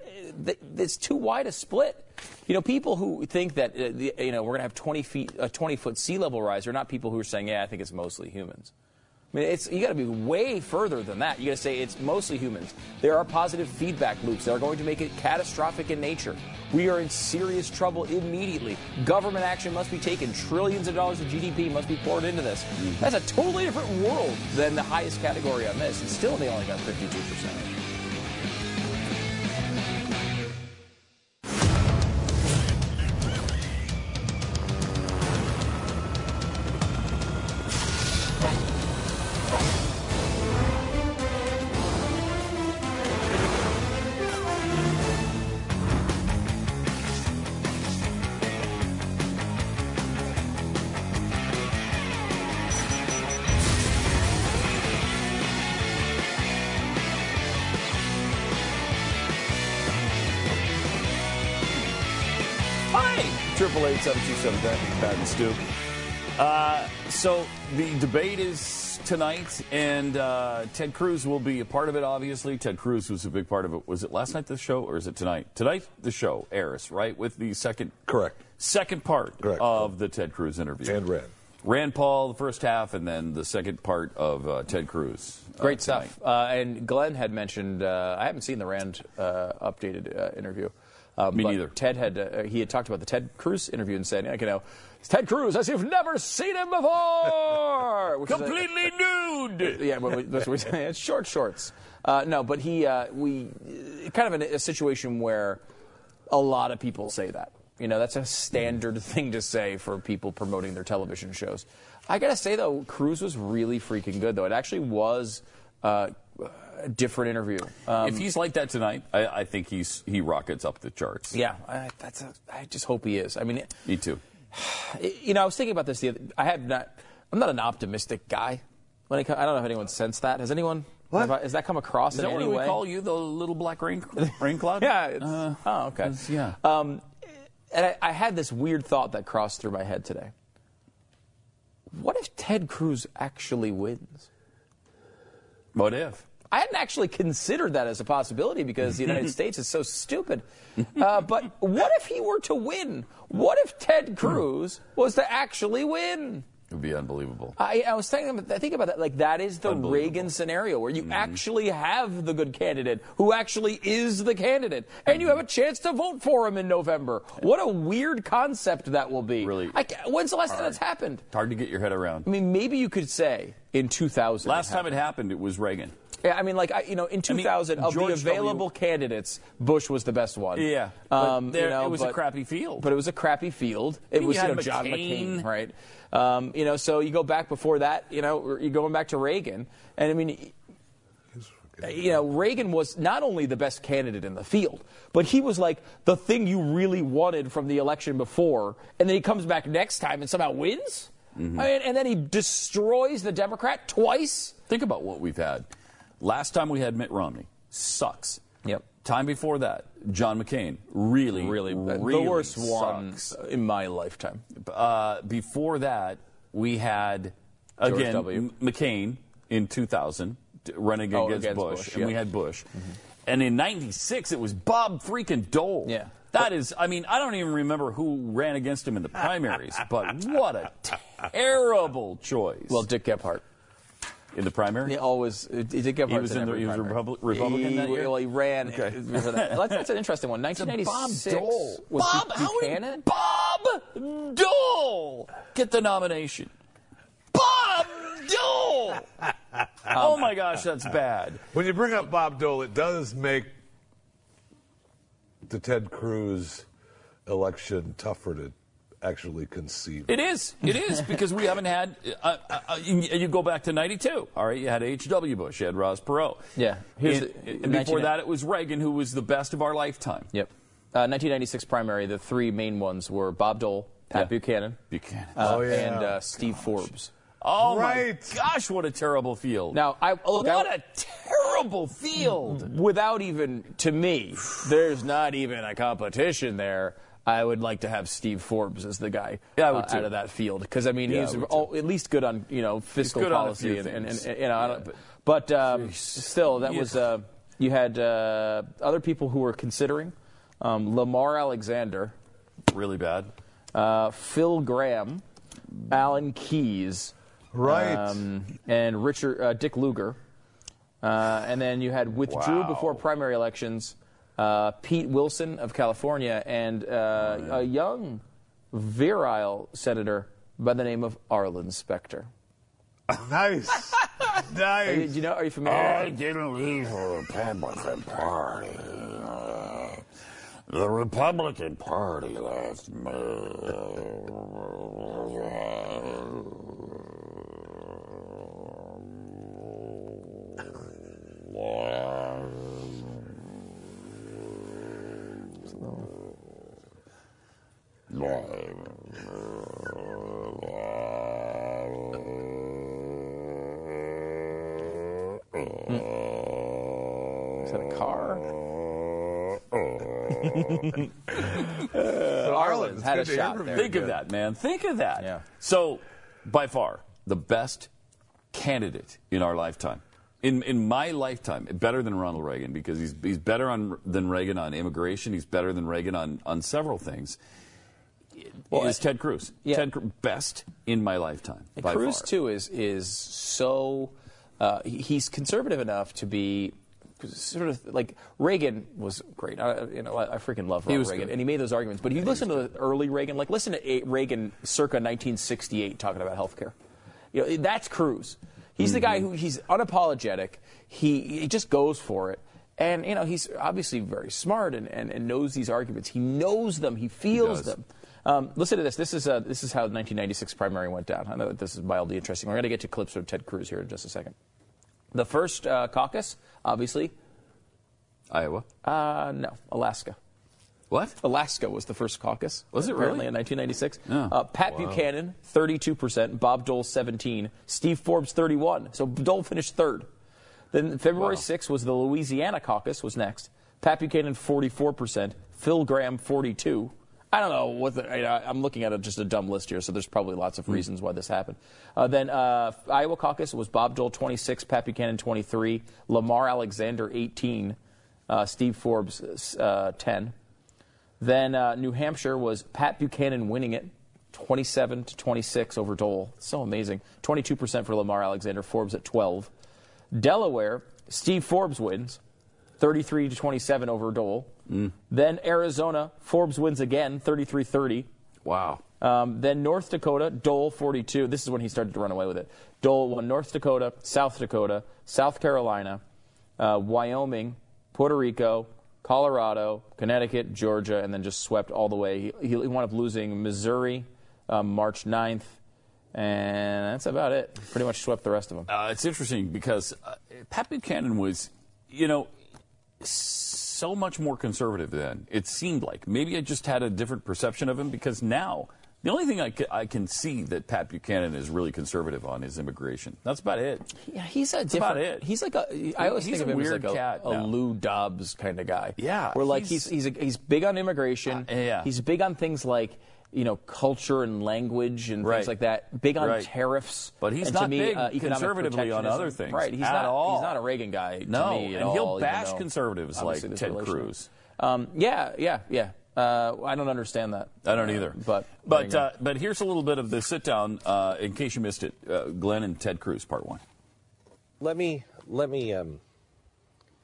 it's too wide a split. You know, people who think that uh, you know we're going to have 20 feet, a 20 foot sea level rise are not people who are saying, "Yeah, I think it's mostly humans." I mean, it's you got to be way further than that. You got to say it's mostly humans. There are positive feedback loops that are going to make it catastrophic in nature. We are in serious trouble immediately. Government action must be taken. Trillions of dollars of GDP must be poured into this. Mm-hmm. That's a totally different world than the highest category on this. And still, they only got 52 percent. So the debate is tonight, and uh, Ted Cruz will be a part of it. Obviously, Ted Cruz was a big part of it. Was it last night the show, or is it tonight? Tonight the show airs right with the second correct second part of the Ted Cruz interview and Rand. Rand Paul the first half, and then the second part of uh, Ted Cruz. uh, Great tonight. stuff. Uh, and Glenn had mentioned, uh, I haven't seen the Rand uh, updated uh, interview. Uh, Me neither. Ted had, uh, he had talked about the Ted Cruz interview and said, you know, it's Ted Cruz as you've never seen him before. Is a- Completely nude. yeah, we- that's what we say. It's short shorts. Uh, no, but he, uh, we, kind of in a, a situation where a lot of people say that. You know, that's a standard thing to say for people promoting their television shows. I gotta say though, Cruz was really freaking good though. It actually was uh, a different interview. Um, if he's like that tonight, I, I think he's he rockets up the charts. yeah, I, that's a, I just hope he is. I mean, it, Me too. you know, I was thinking about this the other. I have not. I'm not an optimistic guy. When it, co- I don't know if anyone sensed that. Has anyone? Have I, has that come across Is in that any what we way? call you, the little black rain rain cloud? Yeah. It's, Uh, oh, okay. it's- yeah. Um, and I, I had this weird thought that crossed through my head today. What if Ted Cruz actually wins? What if? I hadn't actually considered that as a possibility because the United States is so stupid. Uh, but what if he were to win? What if Ted Cruz was to actually win? It would be unbelievable. I, I was thinking, I think about that. Like that is the Reagan scenario where you actually have the good candidate who actually is the candidate, and you have a chance to vote for him in November. What a weird concept that will be. Really I, when's the last time that's happened? It's hard to get your head around. I mean, maybe you could say in 2000. Last time it happened, it was Reagan. Yeah, I mean, like I, you know, in 2000, of the George W. available candidates, Bush was the best one. Yeah, but um, there- you know, it was a crappy field. But it was a crappy field. It You was you had know, John McCain. McCain, right? Um, you know, so you go back before that. You know, you're going back to Reagan, and I mean. You know, Reagan was not only the best candidate in the field, but he was like the thing you really wanted from the election before, and then he comes back next time and somehow wins. Mm-hmm. I mean, and then he destroys the Democrat twice. Think about what we've had. Last time we had Mitt Romney, sucks. Yep. Time before that, John McCain, really, Really, really the worst one in my lifetime. Uh, before that, we had George again. M- McCain in 2000 d- running Oh, against, against Bush, Bush, and yeah. we had Bush. And in '96, it was Bob freaking Dole. Yeah. That is, I mean, I don't even remember who ran against him in the primaries, but what a terrible choice. Well, Dick Gephardt. In the primary, He always Dick Gephardt. He was in the- he was Republi- Republican he, that year? Well, he ran. Okay. for that. That's, that's an interesting one. Bob Dole. was Bob, Bu- how Buchanan. Bob Dole get the nomination? Bob Dole. oh my gosh, that's bad. When you bring up Bob Dole, it does make the Ted Cruz election tougher to actually conceived. It is. It is because we haven't had. Uh, uh, uh, you, you go back to '92. All right, you had H.W. Bush, you had Ross Perot. Yeah. Here's And, the- and before that, it was Reagan, who was the best of our lifetime. Yep. Uh, 1996 primary. The three main ones were Bob Dole, Pat Yeah. Buchanan, Buchanan. uh, Oh, yeah. and uh, Steve Forbes. Oh Right. my gosh, what a terrible field! Now, I look. what I, a terrible field. without even to me, there's not even a competition there. I would like to have Steve Forbes as the guy Yeah, I would uh, out of that field because I mean Yeah, he's I all, at least good on you know fiscal good on a policy few and, and, and, you know I Yeah, don't- but- but, um, still that Yeah. was uh, you had uh, other people who were considering um, Lamar Alexander, Really bad. uh, Phil Gramm, Alan Keyes, Right. um, and Richard uh, Dick Lugar, uh, and then you had withdrew Wow. before primary elections uh, Pete Wilson of California and uh, a young, virile senator by the name of Arlen Specter. nice. Are you, nice. do you know? Are you familiar? didn't leave the Republican Party. The Republican Party left me. Is that a car? Arlen's had a shot there. Think of that, man. Think of that. Yeah. So, by far, the best candidate in our lifetime. In, in my lifetime, better than Ronald Reagan because he's, he's better on, than Reagan on immigration. He's better than Reagan on, on several things. Well, is Ted Cruz. yeah. Ted Cruz, best in my lifetime. And Cruz far. too is is so uh, he's conservative enough to be sort of like Reagan was great. I, you know, I, I freaking love He Ronald Reagan, good. and he made those arguments. But if you listen to the early Reagan, like listen to Reagan circa 1968 talking about healthcare. You know, that's Cruz. He's the guy Mm-hmm. who he's unapologetic. He he just goes for it. And you know he's obviously very smart and, and, and knows these arguments. He knows them. He feels does. them. Um, listen to this. This is uh, this is how the 1996 primary went down. I know that this is mildly interesting. We're going to get to clips of Ted Cruz here in just a second. The first uh, caucus, obviously, Iowa. uh, no, Alaska. What? Alaska was the first caucus. Was it apparently really? in 1996? Yeah. Uh, Pat Buchanan, 32%. Bob Dole, 17. Steve Forbes, 31. So Dole finished third. Then February Wow. 6th was the Louisiana caucus was next. Pat Buchanan, 44%. Phil Gramm, 42. I don't know what the, I, I'm looking at a, just a dumb list here, so there's probably lots of reasons why this happened. Uh, then uh, Iowa caucus was Bob Dole 26, Pat Buchanan 23, Lamar Alexander 18, uh, Steve Forbes uh, 10. Then uh, New Hampshire was Pat Buchanan winning it, 27 to 26 over Dole. So amazing. 22% for Lamar Alexander, Forbes at 12. Delaware, Steve Forbes wins, 33 to 27 over Dole. Then Arizona, Forbes wins again, 33 30. Wow. Um, then North Dakota, Dole 42. This is when he started to run away with it. Dole won North Dakota, South Dakota, South Carolina, uh, Wyoming, Puerto Rico, Colorado, Connecticut, Georgia, and then just swept all the way. He, he wound up losing Missouri um, March 9th, and that's about it. Pretty much swept the rest of them. Uh, it's interesting because uh, Pat Buchanan was, you know, so much more conservative then. It seemed like maybe I just had a different perception of him because now the only thing I I can see that Pat Buchanan is really conservative on is immigration. That's about it. Yeah, he's a That's different. about it. He's like a. I always He's think of him as like a, cat a. Lou Dobbs kind of guy. Yeah, where like he's- he's he's a, he's big on immigration. Uh, yeah. he's big on things like you know culture and language and Right. things like that. Big on Right. tariffs. But he's and to not me, big uh, conservatively on other things Right, he's at not. all. He's not a Reagan guy. To No, me at and he'll even bash conservatives like Ted. Cruz. Um, yeah, yeah, yeah. Uh, I don't understand that. I don't Uh, either. but but uh, but here's a little bit of the sit down uh, in case you missed it. Uh, Glenn and Ted Cruz, part one. let me let me um,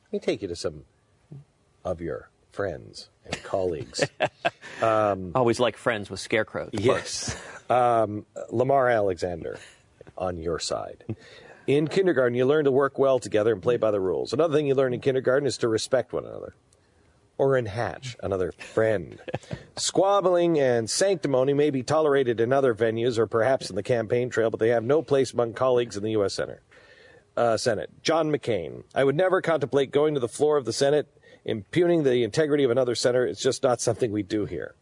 let me take you to some of your friends and colleagues. um, Always like friends with scarecrows. yes, um, Lamar Alexander on your side. In kindergarten, you learn to work well together and play by the rules. Another thing you learn in kindergarten is to respect one another. Orrin Hatch, another friend. Squabbling and sanctimony may be tolerated in other venues or perhaps in the campaign trail, but they have no place among colleagues in the U.S. Senate. Uh, Senate. John McCain. I would never contemplate going to the floor of the Senate, impugning the integrity of another senator. It's just not something we do here.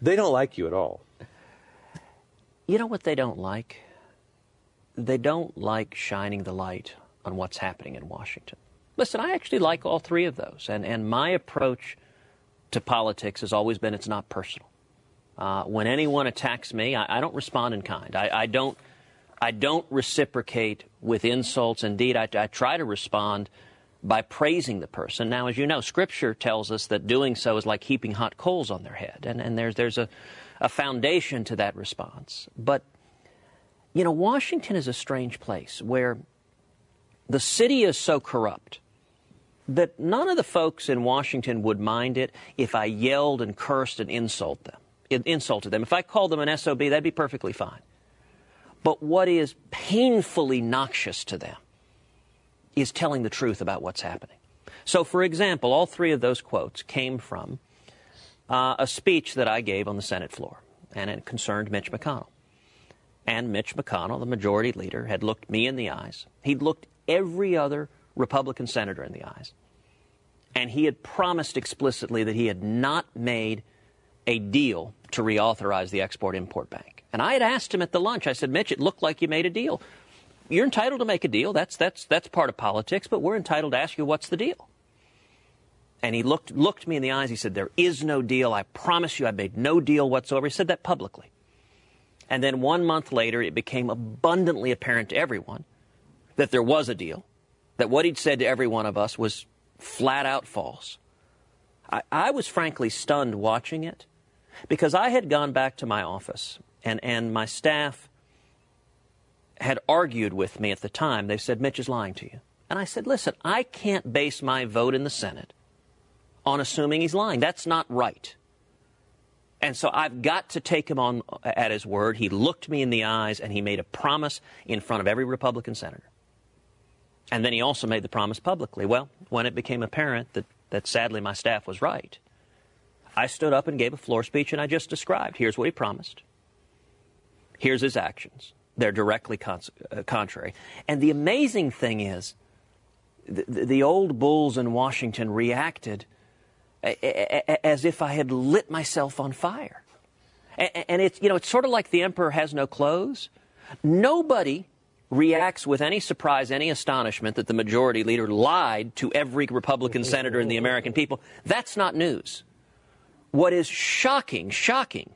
They don't like you at all. You know what they don't like? They don't like shining the light on what's happening in Washington. Listen, I actually like all three of those, and, and my approach to politics has always been it's not personal. Uh, when anyone attacks me, I, I don't respond in kind. I, I don't. I don't reciprocate with insults. Indeed, I, I try to respond by praising the person. Now, as you know, Scripture tells us that doing so is like heaping hot coals on their head, and, and there's there's a, a foundation to that response. But you know, Washington is a strange place where the city is so corrupt that none of the folks in Washington would mind it if I yelled and cursed and insult them, in- insulted them. If I called them an SOB, that'd be perfectly fine. But what is painfully noxious to them is telling the truth about what's happening. So, for example, all three of those quotes came from uh, a speech that I gave on the Senate floor, and it concerned Mitch McConnell. And Mitch McConnell, the majority leader, had looked me in the eyes. He'd looked every other Republican senator in the eyes. And he had promised explicitly that he had not made a deal to reauthorize the Export Import Bank. And I had asked him at the lunch, I said, Mitch, it looked like you made a deal. You're entitled to make a deal. That's, that's, that's part of politics, but we're entitled to ask you what's the deal. And he looked, looked me in the eyes. He said, There is no deal. I promise you, I made no deal whatsoever. He said that publicly. And then one month later, it became abundantly apparent to everyone that there was a deal, that what he'd said to every one of us was flat out false. I, I was frankly stunned watching it because I had gone back to my office and, and my staff had argued with me at the time. They said, Mitch is lying to you. And I said, listen, I can't base my vote in the Senate on assuming he's lying. That's not right. And so I've got to take him on at his word. He looked me in the eyes and he made a promise in front of every Republican senator. And then he also made the promise publicly. Well, when it became apparent that, that sadly my staff was right, I stood up and gave a floor speech and I just described here's what he promised, here's his actions. They're directly con- uh, contrary. And the amazing thing is, the, the old bulls in Washington reacted as if I had lit myself on fire. And it's, you know, it's sort of like the emperor has no clothes. Nobody reacts with any surprise, any astonishment that the majority leader lied to every Republican senator and the American people. That's not news. What is shocking, shocking,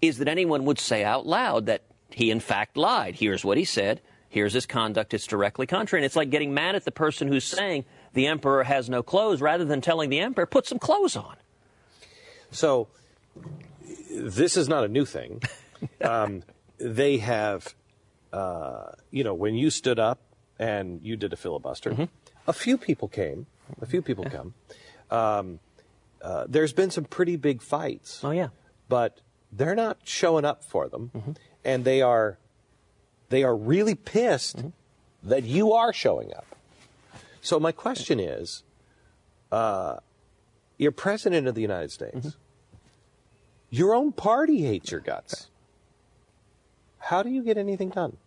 is that anyone would say out loud that he in fact lied. Here's what he said. Here's his conduct. It's directly contrary. And it's like getting mad at the person who's saying the emperor has no clothes rather than telling the emperor, put some clothes on. So, this is not a new thing. um, they have, uh, you know, when you stood up and you did a filibuster, mm-hmm. a few people came. A few people yeah. come. Um, uh, there's been some pretty big fights. Oh yeah, but they're not showing up for them, mm-hmm. And they are they are really pissed mm-hmm. that you are showing up. So my question is, uh, you're president of the United States. Mm-hmm. Your own party hates your guts. How do you get anything done?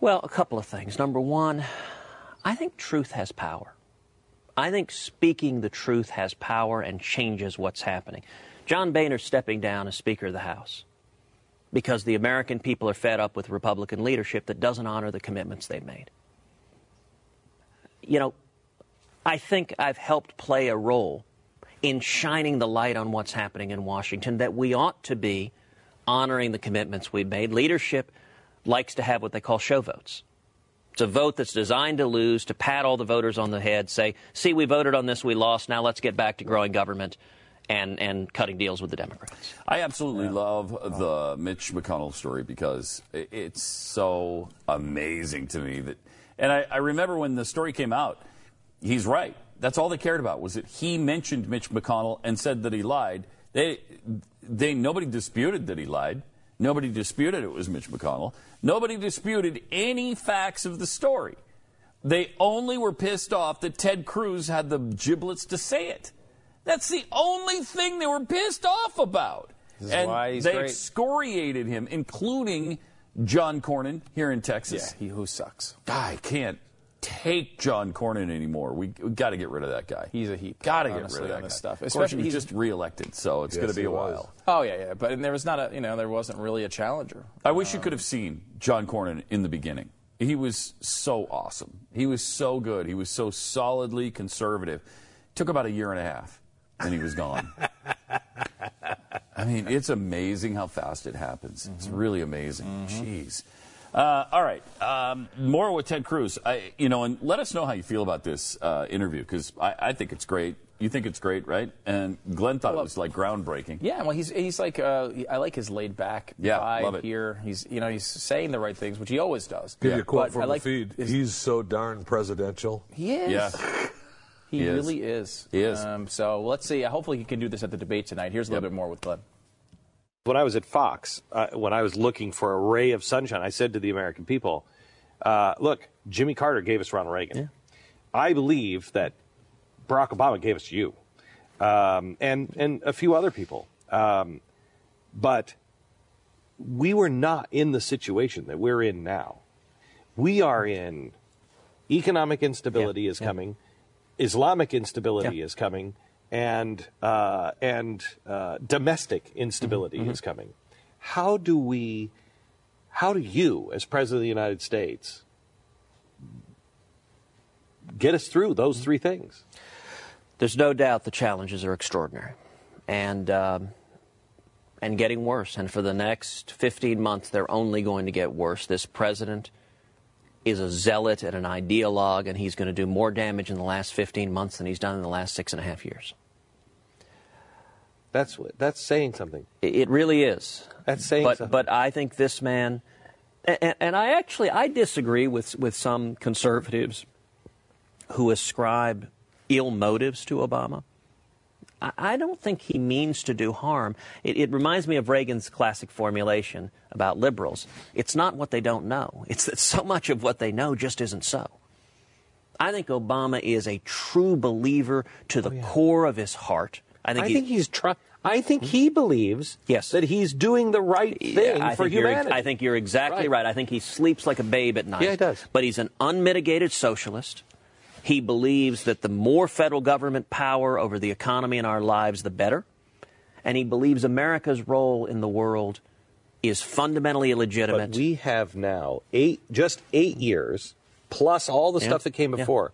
Well, a couple of things. Number one, I think truth has power. I think speaking the truth has power and changes what's happening. John Boehner stepping down as Speaker of the House because the American people are fed up with Republican leadership that doesn't honor the commitments they've made you know, I think I've helped play a role in shining the light on what's happening in Washington, that we ought to be honoring the commitments we've made. Leadership likes to have what they call show votes. It's a vote that's designed to lose, to pat all the voters on the head, say, see, we voted on this, we lost, now let's get back to growing government and, and cutting deals with the Democrats. I absolutely yeah. love the Mitch McConnell story because it's so amazing to me that – and I, I remember when the story came out, he's right. That's all they cared about was that he mentioned Mitch McConnell and said that he lied. They, they, nobody disputed that he lied. Nobody disputed it was Mitch McConnell. Nobody disputed any facts of the story. They only were pissed off that Ted Cruz had the giblets to say it. That's the only thing they were pissed off about. and they great. excoriated him, including John Cornyn here in Texas. Yeah, he who sucks. I can't take John Cornyn anymore. We, we got to get rid of that guy. He's a heap. Got to get rid of that guy. stuff. Especially he's just reelected, so it's yes, going to be a while. Oh yeah, yeah. But there was not a you know there wasn't really a challenger. I um, wish you could have seen John Cornyn in the beginning. He was so awesome. He was so good. He was so solidly conservative. Took about a year and a half, and he was gone. I mean, it's amazing how fast it happens. Mm-hmm. It's really amazing. Mm-hmm. Jeez. Uh, all right, um, more with Ted Cruz. I, you know, and let us know how you feel about this uh, interview because I, I, think it's great. You think it's great, right? And Glenn thought well, it was like groundbreaking. Yeah, well, he's he's like uh, I like his laid back yeah, vibe love it. here. He's you know he's saying the right things, which he always does. Give yeah. you a quote but from like the feed. His, he's so darn presidential. He is. Yeah. He, he really is. He is. Um, so let's see. Hopefully, he can do this at the debate tonight. Here's a little bit more with Glenn. When I was at Fox, uh, when I was looking for a ray of sunshine, I said to the American people, uh, "Look, Jimmy Carter gave us Ronald Reagan. Yeah. I believe that Barack Obama gave us you, um, and and a few other people, um, but." We were not in the situation that we're in now. We are in economic instability yeah. is coming. Islamic instability yeah. is coming, and uh, and uh, domestic instability mm-hmm. is coming. How do we? How do you, as president of the United States, get us through those three things? There's no doubt the challenges are extraordinary, and um, and getting worse. And for the next 15 months, they're only going to get worse. This president is a zealot and an ideologue, and he's going to do more damage in the last 15 months than he's done in the last six and a half years. That's that's saying something. It really is. That's saying but, something. But I think this man, and, and I actually I disagree with with some conservatives who ascribe ill motives to Obama. I, don't think he means to do harm. It, it reminds me of Reagan's classic formulation about liberals. It's not what they don't know. It's that so much of what they know just isn't so. I think Obama is a true believer to the oh, core of his heart. I think, I he- think he's trying. I think hmm? he believes yes. that he's doing the right thing Yeah, for humanity. I think you're exactly Right. right. I think he sleeps like a babe at night. Yeah, he does. But he's an unmitigated socialist. He believes that the more federal government power over the economy and our lives, the better. And he believes America's role in the world is fundamentally illegitimate. But we have now eight, just eight years, plus all the Yeah, stuff that came yeah. before.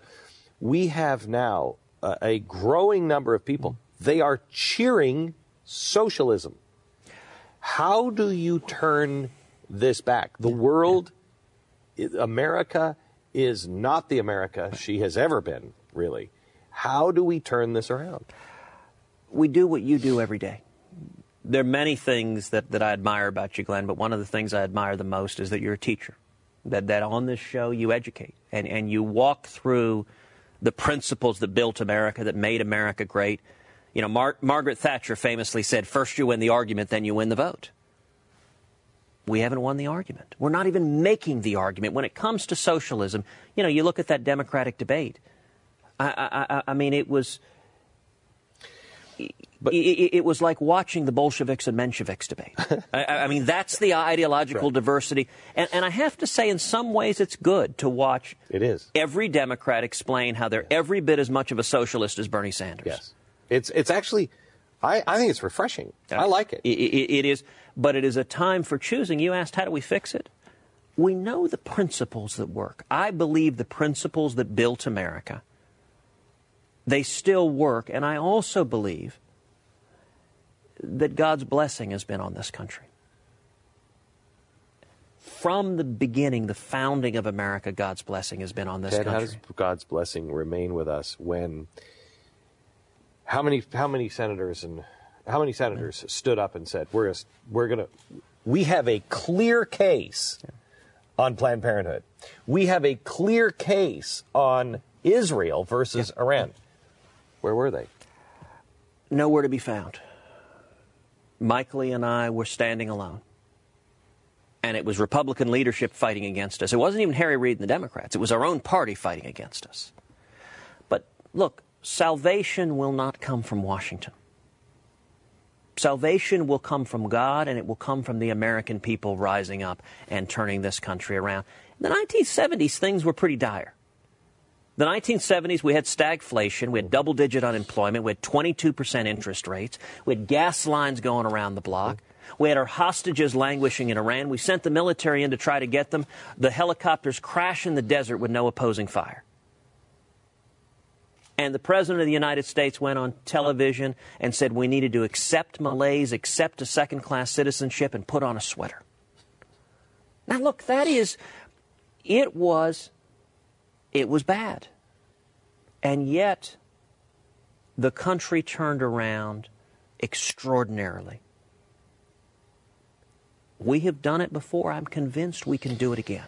We have now uh, a growing number of people. They are cheering socialism. How do you turn this back? The world, America, is not the America she has ever been. Really, how do we turn this around? we do what you do every day. There are many things that, that I admire about you, Glenn, but one of the things I admire the most is that you're a teacher. That, that on this show you educate and, and you walk through the principles that built America, that made America great. You know, Mar- Margaret Thatcher famously said, first you win the argument, then you win the vote. We haven't won the argument. We're not even making the argument. When it comes to socialism, you know, you look at that Democratic debate. I, I, I, I mean, it was. But it, it, was like watching the Bolsheviks and Mensheviks debate. I, I mean, that's the ideological diversity. And, and I have to say, in some ways, it's good to watch It is. every Democrat explain how they're every bit as much of a socialist as Bernie Sanders. Yes. It's it's actually, I, I think it's refreshing. I like it. It, it. it is, but it is a time for choosing. You asked, how do we fix it? We know the principles that work. I believe the principles that built America, they still work. And I also believe that God's blessing has been on this country. From the beginning, the founding of America, God's blessing has been on this Ted, how does God's blessing remain with us when how many how many senators and how many senators stood up and said we're gonna, we're going to we have a clear case on Planned Parenthood. We have a clear case on Israel versus Iran. Where were they? Nowhere to be found. Mike Lee and I were standing alone. And it was Republican leadership fighting against us. It wasn't even Harry Reid and the Democrats. It was our own party fighting against us. But look, salvation will not come from Washington. Salvation will come from God, and it will come from the American people rising up and turning this country around. In the 1970s, things were pretty dire. The 1970s, we had stagflation, we had double digit unemployment, we had 22% interest rates, we had gas lines going around the block, we had our hostages languishing in Iran, we sent the military in to try to get them, the helicopters crash in the desert with no opposing fire. And the President of the United States went on television and said we needed to accept malaise, accept a second class citizenship, and put on a sweater. Now, look, that is, it was, it was bad. And yet, the country turned around extraordinarily. We have done it before. I'm convinced we can do it again.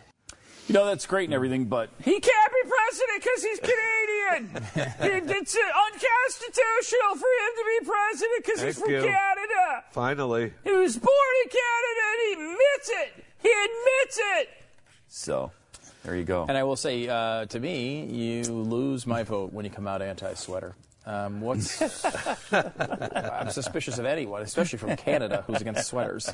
You know, that's great and everything, but He can't be president because he's Canadian. It's unconstitutional for him to be president because he's from you. Canada. Finally. He was born in Canada and he admits it. He admits it. so there you go. And I will say, uh, to me, you lose my vote when you come out anti-sweater. Um, what's? I'm suspicious of anyone, especially from Canada, who's against sweaters.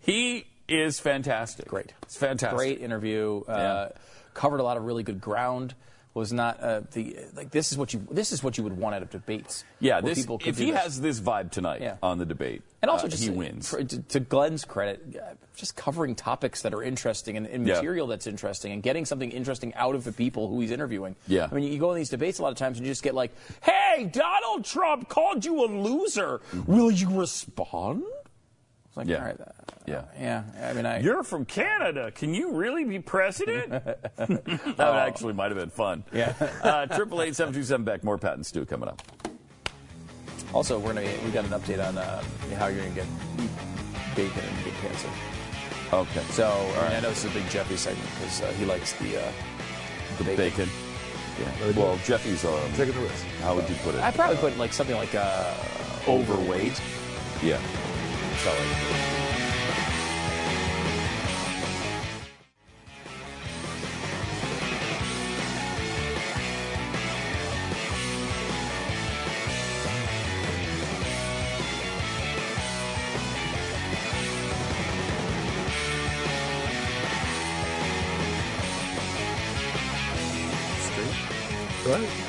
He is fantastic. Great. It's fantastic. Great interview. Uh, Covered a lot of really good ground. was not uh, the like. This is what you this is what you would want out of debates. Yeah, this, people if he this. has this vibe tonight Yeah. on the debate, And also, uh, just he wins. for- to, to Glenn's credit, uh, just covering topics that are interesting and, and Yeah. material that's interesting, and getting something interesting out of the people who he's interviewing. Yeah. I mean, you go in these debates a lot of times and you just get like, "Hey, Donald Trump called you a loser. Will you respond?" It's like, Yeah. all right, uh, Yeah. yeah. I mean, I. You're from Canada. Can you really be president? that actually might have been fun. Yeah. Uh, Triple eight seven two seven back. More Pat and Stu coming up. Also, we're gonna be, we got an update on uh, how you're gonna get bacon and get cancer. Okay. So I, mean, I know this is a big Jeffy segment because uh, he likes the uh, The bacon. Yeah. Well, Jeffy's um, taking the risk. How would you put it? I probably put like something like uh, overweight. Yeah. Like,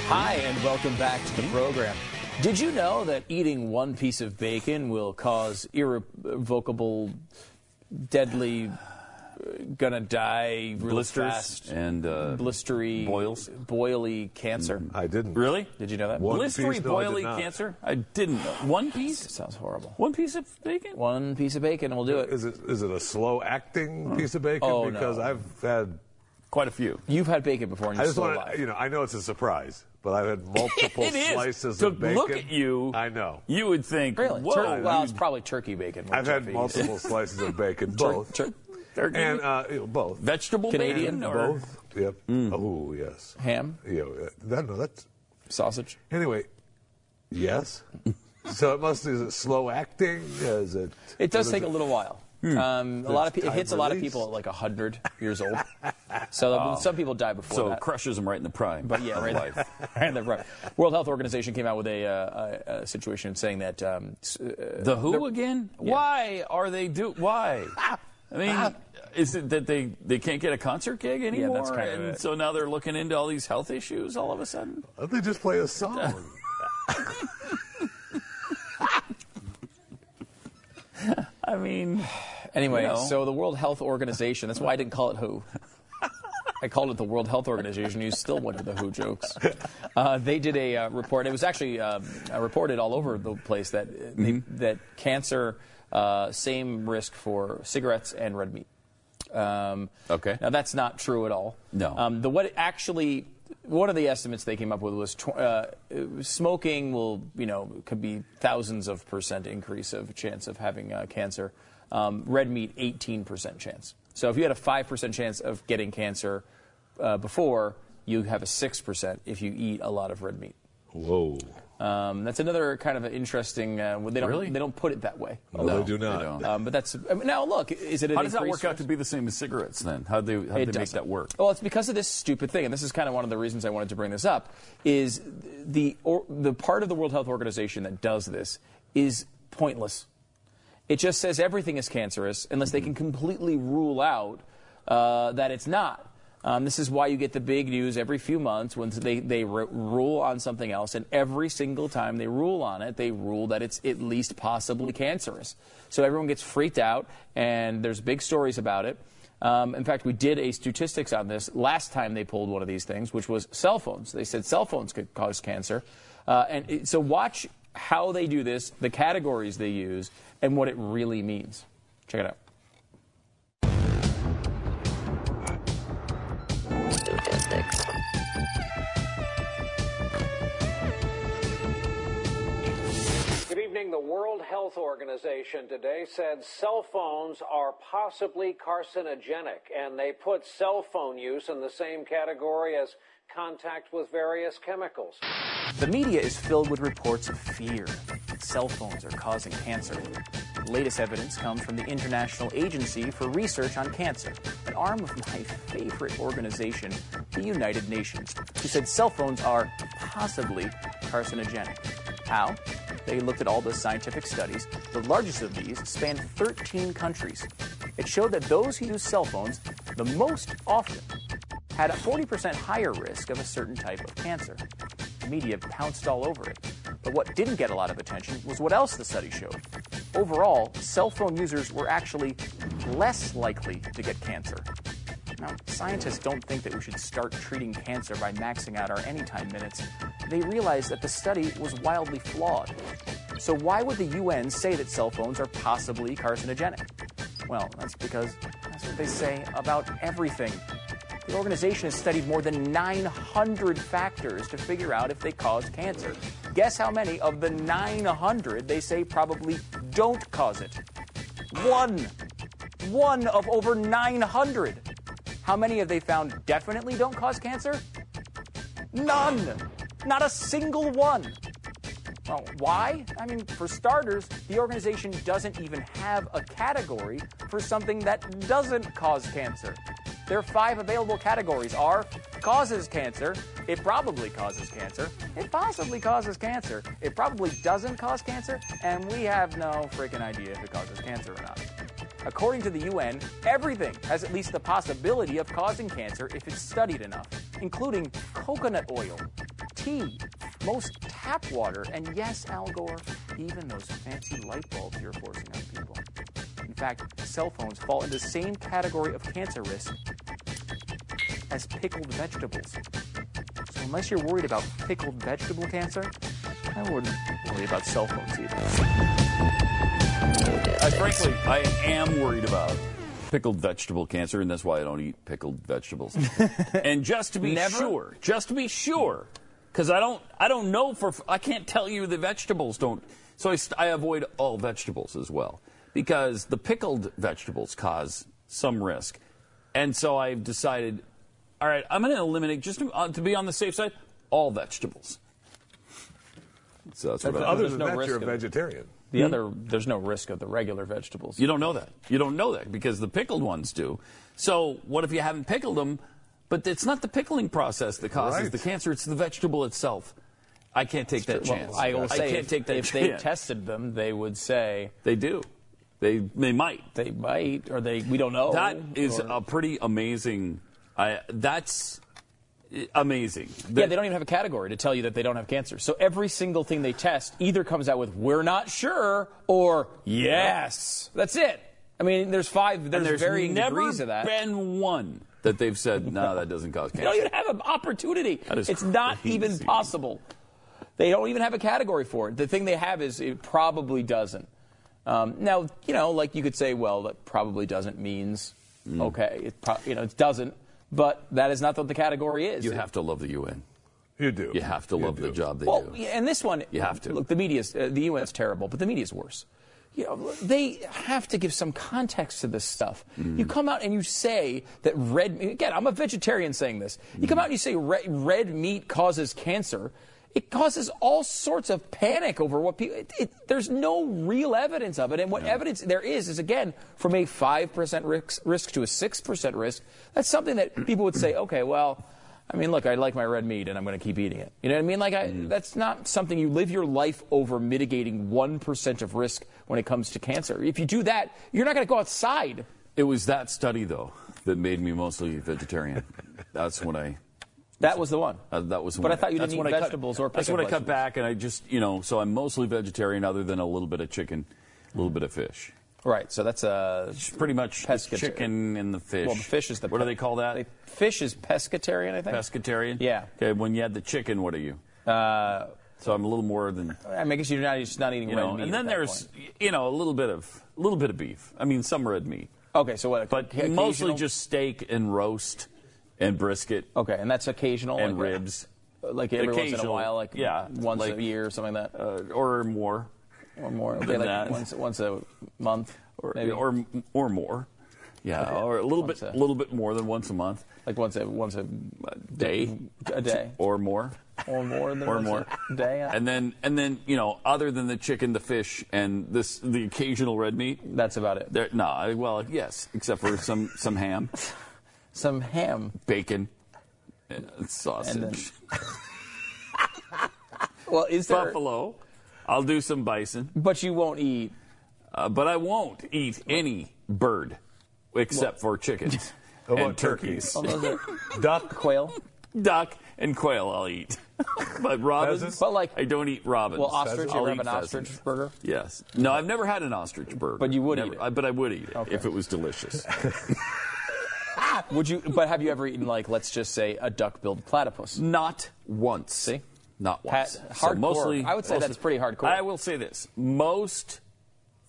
Hi, and welcome back to the program. Did you know that eating one piece of bacon will cause irrevocable, deadly, uh, gonna die real Blisters fast, and uh, blistery, boils? boily cancer? I didn't. Really? Did you know that? One Blistery piece? No, I did boily not. cancer? I didn't know. One piece? sounds horrible. One piece of bacon? One piece of bacon We'll do it. Is it is it a slow acting piece of bacon? Oh, because no. I've had. Quite a few. You've had bacon before, and I you're just want to, you know, I know it's a surprise, but I've had multiple It is. slices to of bacon. look at you, I know. you would think, Really? whoa. Tur- well, it's probably turkey bacon. I've had Jeffy multiple slices of bacon, both, tur- turkey and uh, you know, both. vegetable Canadian bacon or Both. Yep. Oh yes. ham, Yeah. That, no, that's sausage. anyway. Yes. so it must is it slow acting? Is it? It does what is take a little while. Um, a lot of pe- it time hits a lot of people at like hundred years old. So some people die before so that. it crushes them right in the prime. But yeah, right. life. right, there, right. World Health Organization came out with a, uh, a, a situation saying that um, uh, The who again? Why are they do? Why? I mean, is it that they they can't get a concert gig anymore? Yeah, that's kind of it. so now they're looking into all these health issues all of a sudden. Why don't they just play a song? I mean, Anyway, You know. so the World Health Organization, that's why I didn't call it WHO. I called it the World Health Organization. You still went to the WHO jokes. Uh, they did a uh, report. It was actually uh, uh, reported all over the place that uh, they, Mm-hmm. that cancer, uh, same risk for cigarettes and red meat. Um, Okay. Now that's not true at all. No. Um, the what actually one of the estimates they came up with was tw- uh, smoking will you know could be thousands of percent increase of chance of having uh, cancer. Um, red meat 18% chance. So if you had a 5% chance of getting cancer uh, before, you have a 6% if you eat a lot of red meat. Whoa. Um, that's another kind of interesting. Uh, they don't Really? they don't put it that way. No, they do not. don't. Um, but that's I mean, now look. Is it an How does that increased work out to be the same as cigarettes then? How do they, how do they make doesn't. that work? Well, it's because of this stupid thing, and this is kind of one of the reasons I wanted to bring this up. Is the or, the part of the World Health Organization that does this is pointless. It just says everything is cancerous unless they can completely rule out uh, that it's not. Um, this is why you get the big news every few months when they, they ru- rule on something else, and every single time they rule on it, they rule that it's at least possibly cancerous. So everyone gets freaked out, and there's big stories about it. Um, in fact, we did a statistics on this last time they pulled one of these things, which was cell phones. They said cell phones could cause cancer. Uh, and it, so watch how they do this, the categories they use, and what it really means. Check it out. Statistics. Good evening. The World Health Organization today said cell phones are possibly carcinogenic, and they put cell phone use in the same category as contact with various chemicals. The media is filled with reports of fear that cell phones are causing cancer. Latest evidence comes from the International Agency for Research on Cancer, an arm of my favorite organization, the United Nations, who said cell phones are possibly carcinogenic. How? They looked at all the scientific studies. The largest of these spanned 13 countries. It showed that those who use cell phones the most often had a 40% higher risk of a certain type of cancer. The media pounced all over it. But what didn't get a lot of attention was what else the study showed. Overall, cell phone users were actually less likely to get cancer. Now, scientists don't think that we should start treating cancer by maxing out our anytime minutes. They realize that the study was wildly flawed. So, why would the UN say that cell phones are possibly carcinogenic? Well, that's because that's what they say about everything. The organization has studied more than 900 factors to figure out if they cause cancer. Guess how many of the 900 they say probably don't cause it? One. One of over 900. How many have they found definitely don't cause cancer? None. Not a single one. Well, why? I mean, for starters, the organization doesn't even have a category for something that doesn't cause cancer. Their five available categories are causes cancer, it probably causes cancer, it possibly causes cancer, it probably doesn't cause cancer, and we have no freaking idea if it causes cancer or not. According to the UN, everything has at least the possibility of causing cancer if it's studied enough, including coconut oil, tea, most tap water, and yes, Al Gore, even those fancy light bulbs you're forcing on people. In fact, cell phones fall into the same category of cancer risk as pickled vegetables. So unless you're worried about pickled vegetable cancer, I wouldn't worry about cell phones either. I, frankly, I am worried about pickled vegetable cancer, and that's why I don't eat pickled vegetables. and just to be Never? sure, just to be sure, because I don't, I don't know for, I can't tell you the vegetables don't. So I, st- I avoid all vegetables as well, because the pickled vegetables cause some risk, and so I've decided, all right, I'm going to eliminate just to, uh, to be on the safe side, all vegetables. So that's what I Other There's than no that, risk you're a of- vegetarian. The other, there's no risk of the regular vegetables. You don't know that. You don't know that because the pickled ones do. So what if you haven't pickled them? But it's not the pickling process that causes Right. the cancer; it's the vegetable itself. I can't take that Well, chance. I will say, can't if, take that if they tested them, they would say they do. They they might. They might, or they. We don't know. That is or- a pretty amazing. I that's amazing. yeah, they don't even have a category to tell you that they don't have cancer. So every single thing they test either comes out with "we're not sure" or "yes." That's it. I mean, there's five. There's, there's varying degrees of that. been one that they've said no, that doesn't cause They cancer. don't even have an opportunity. That is it's not even possible. They don't even have a category for it. The thing they have is it probably doesn't. Um, now, you know, like you could say, well, that probably doesn't means Mm. okay. It pro- you know, it doesn't. But that is not what the category is. You have to love the UN. You do. You have to love the job they well, do. yeah, and this one, You have to. Look, the media's uh, the UN's terrible, but the media's worse. You know, they have to give some context to this stuff. Mm. You come out and you say that red. Again, I'm a vegetarian saying this. You Mm. come out and you say red, red meat causes cancer. It causes all sorts of panic over what people. It, it, there's no real evidence of it, and what evidence there is is again from a five percent risk, risk to a six percent risk. That's something that people would say, okay, well. I mean, look, I like my red meat, and I'm going to keep eating it. You know what I mean? Like, I, Mm. that's not something you live your life over mitigating one percent of risk when it comes to cancer. If you do that, you're not going to go outside. It was that study, though, that made me mostly vegetarian. That's when I. That was the one. Uh, that was. But when I thought you that's didn't when eat I cut- vegetables or That's when I cut back, and I just, you know, so I'm mostly vegetarian, other than a little bit of chicken, a little bit of fish. Right. So that's uh, pretty much pescatarian. chicken and the fish. Well, the fish is the. What do they call that? They, fish is pescatarian, I think. Pescatarian. Yeah. Okay. When you had the chicken, what are you? Uh, so I'm a little more than. I mean, I guess you're not, you're just not eating You red know, meat. and then there's, point. you know, a little bit of, a little bit of beef. I mean, some red meat. Okay, so what? But occasional- mostly just steak and roast and brisket. Okay, and that's occasional. and like, ribs. Like every once in a Occasional, while, like yeah, once like, a year or something like that, uh, or more, or more. Okay, than like that. once once a month, or maybe. or or more. Yeah, or a little Once bit, a- little bit more than once a month, like once a once a day, a day, or more, or more than or once more. a day. And then and then you know, other than the chicken, the fish, and this the occasional red meat. That's about it. There, no, I- well, yes, except for some some ham, some ham, bacon, and sausage. And then- well, is there? buffalo. I'll do some bison. But you won't eat. Uh, but I won't eat any bird except for chickens. How about and turkeys. Oh, those Duck, quail. Duck and quail I'll eat. but robins, But like- I don't eat robins. Well, ostrich. I'll ever have eat an ostrich pheasant. burger? Yes. No, I've never had an ostrich burger. But you would Never- eat it? I- but I would eat it Okay. if it was delicious. Would you? But have you ever eaten like, let's just say, a duck-billed platypus? Not once. See? Not Pat- once. hardcore. mostly, I would say mostly- that's pretty hardcore. I will say this: most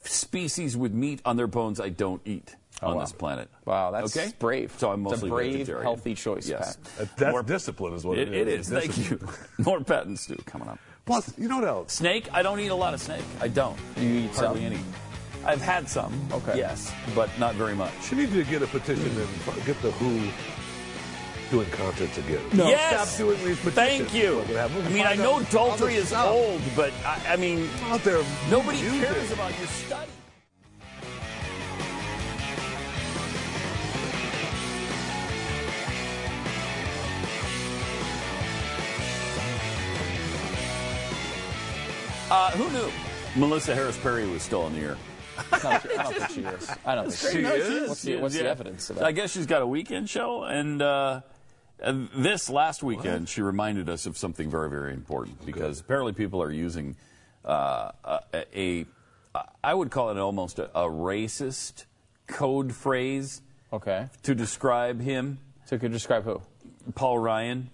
species with meat on their bones, I don't eat oh, on Oh, wow. this planet. Wow, that's okay. brave. So I'm It's a brave, vegetarian. healthy choice, Yes, That- uh, That's More- discipline, is what it, it it is. is. Thank you. More Pat and Stu coming up. Plus, you know what else? Snake. I don't eat a lot of snake. I don't. You eat hardly some? any. I've had some. Okay. Yes, but not very much. You need to get a petition and get the Who doing concerts again. Yes. Stop doing these petitions. Thank you. Look what happened. I mean, I know out adultery is stuff. old, but I, I mean, Out there, nobody music. cares about your study. Uh, who knew Melissa Harris Perry was still in the air? I don't, I don't think she is. I don't think she No, is. What's the, what's the evidence of I guess she's got a weekend show, and uh, this last weekend she reminded us of something very, very important because apparently people are using uh, a, a, I would call it almost a, a racist code phrase Okay. to describe him, So could you describe who? Paul Ryan.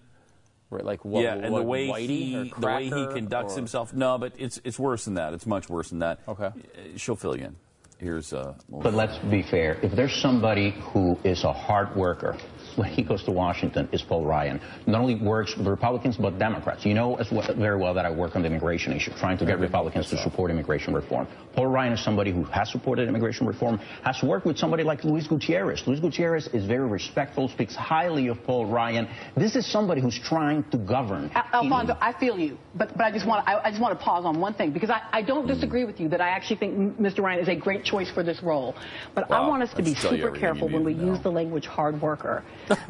Right, like what? yeah, and what, the way Whitey he the way he conducts or- himself. No, but it's it's worse than that. It's much worse than that. Okay. Uh, she'll fill you in. Here's uh. But let's be fair. If there's somebody who is a hard worker, when he goes to Washington, is Paul Ryan. Not only works with Republicans, but Democrats. You know as well, very well that I work on the immigration issue, trying to get Republicans to support immigration reform. Paul Ryan is somebody who has supported immigration reform, has worked with somebody like Luis Gutierrez. Luis Gutierrez is very respectful, speaks highly of Paul Ryan. This is somebody who's trying to govern. Al- Alfonso, I feel you, but but I just want I, I just want to pause on one thing because I, I don't disagree with you that I actually think Mr. Ryan is a great choice for this role, but I want us to be should tell you super careful when we need to know. use the language hard worker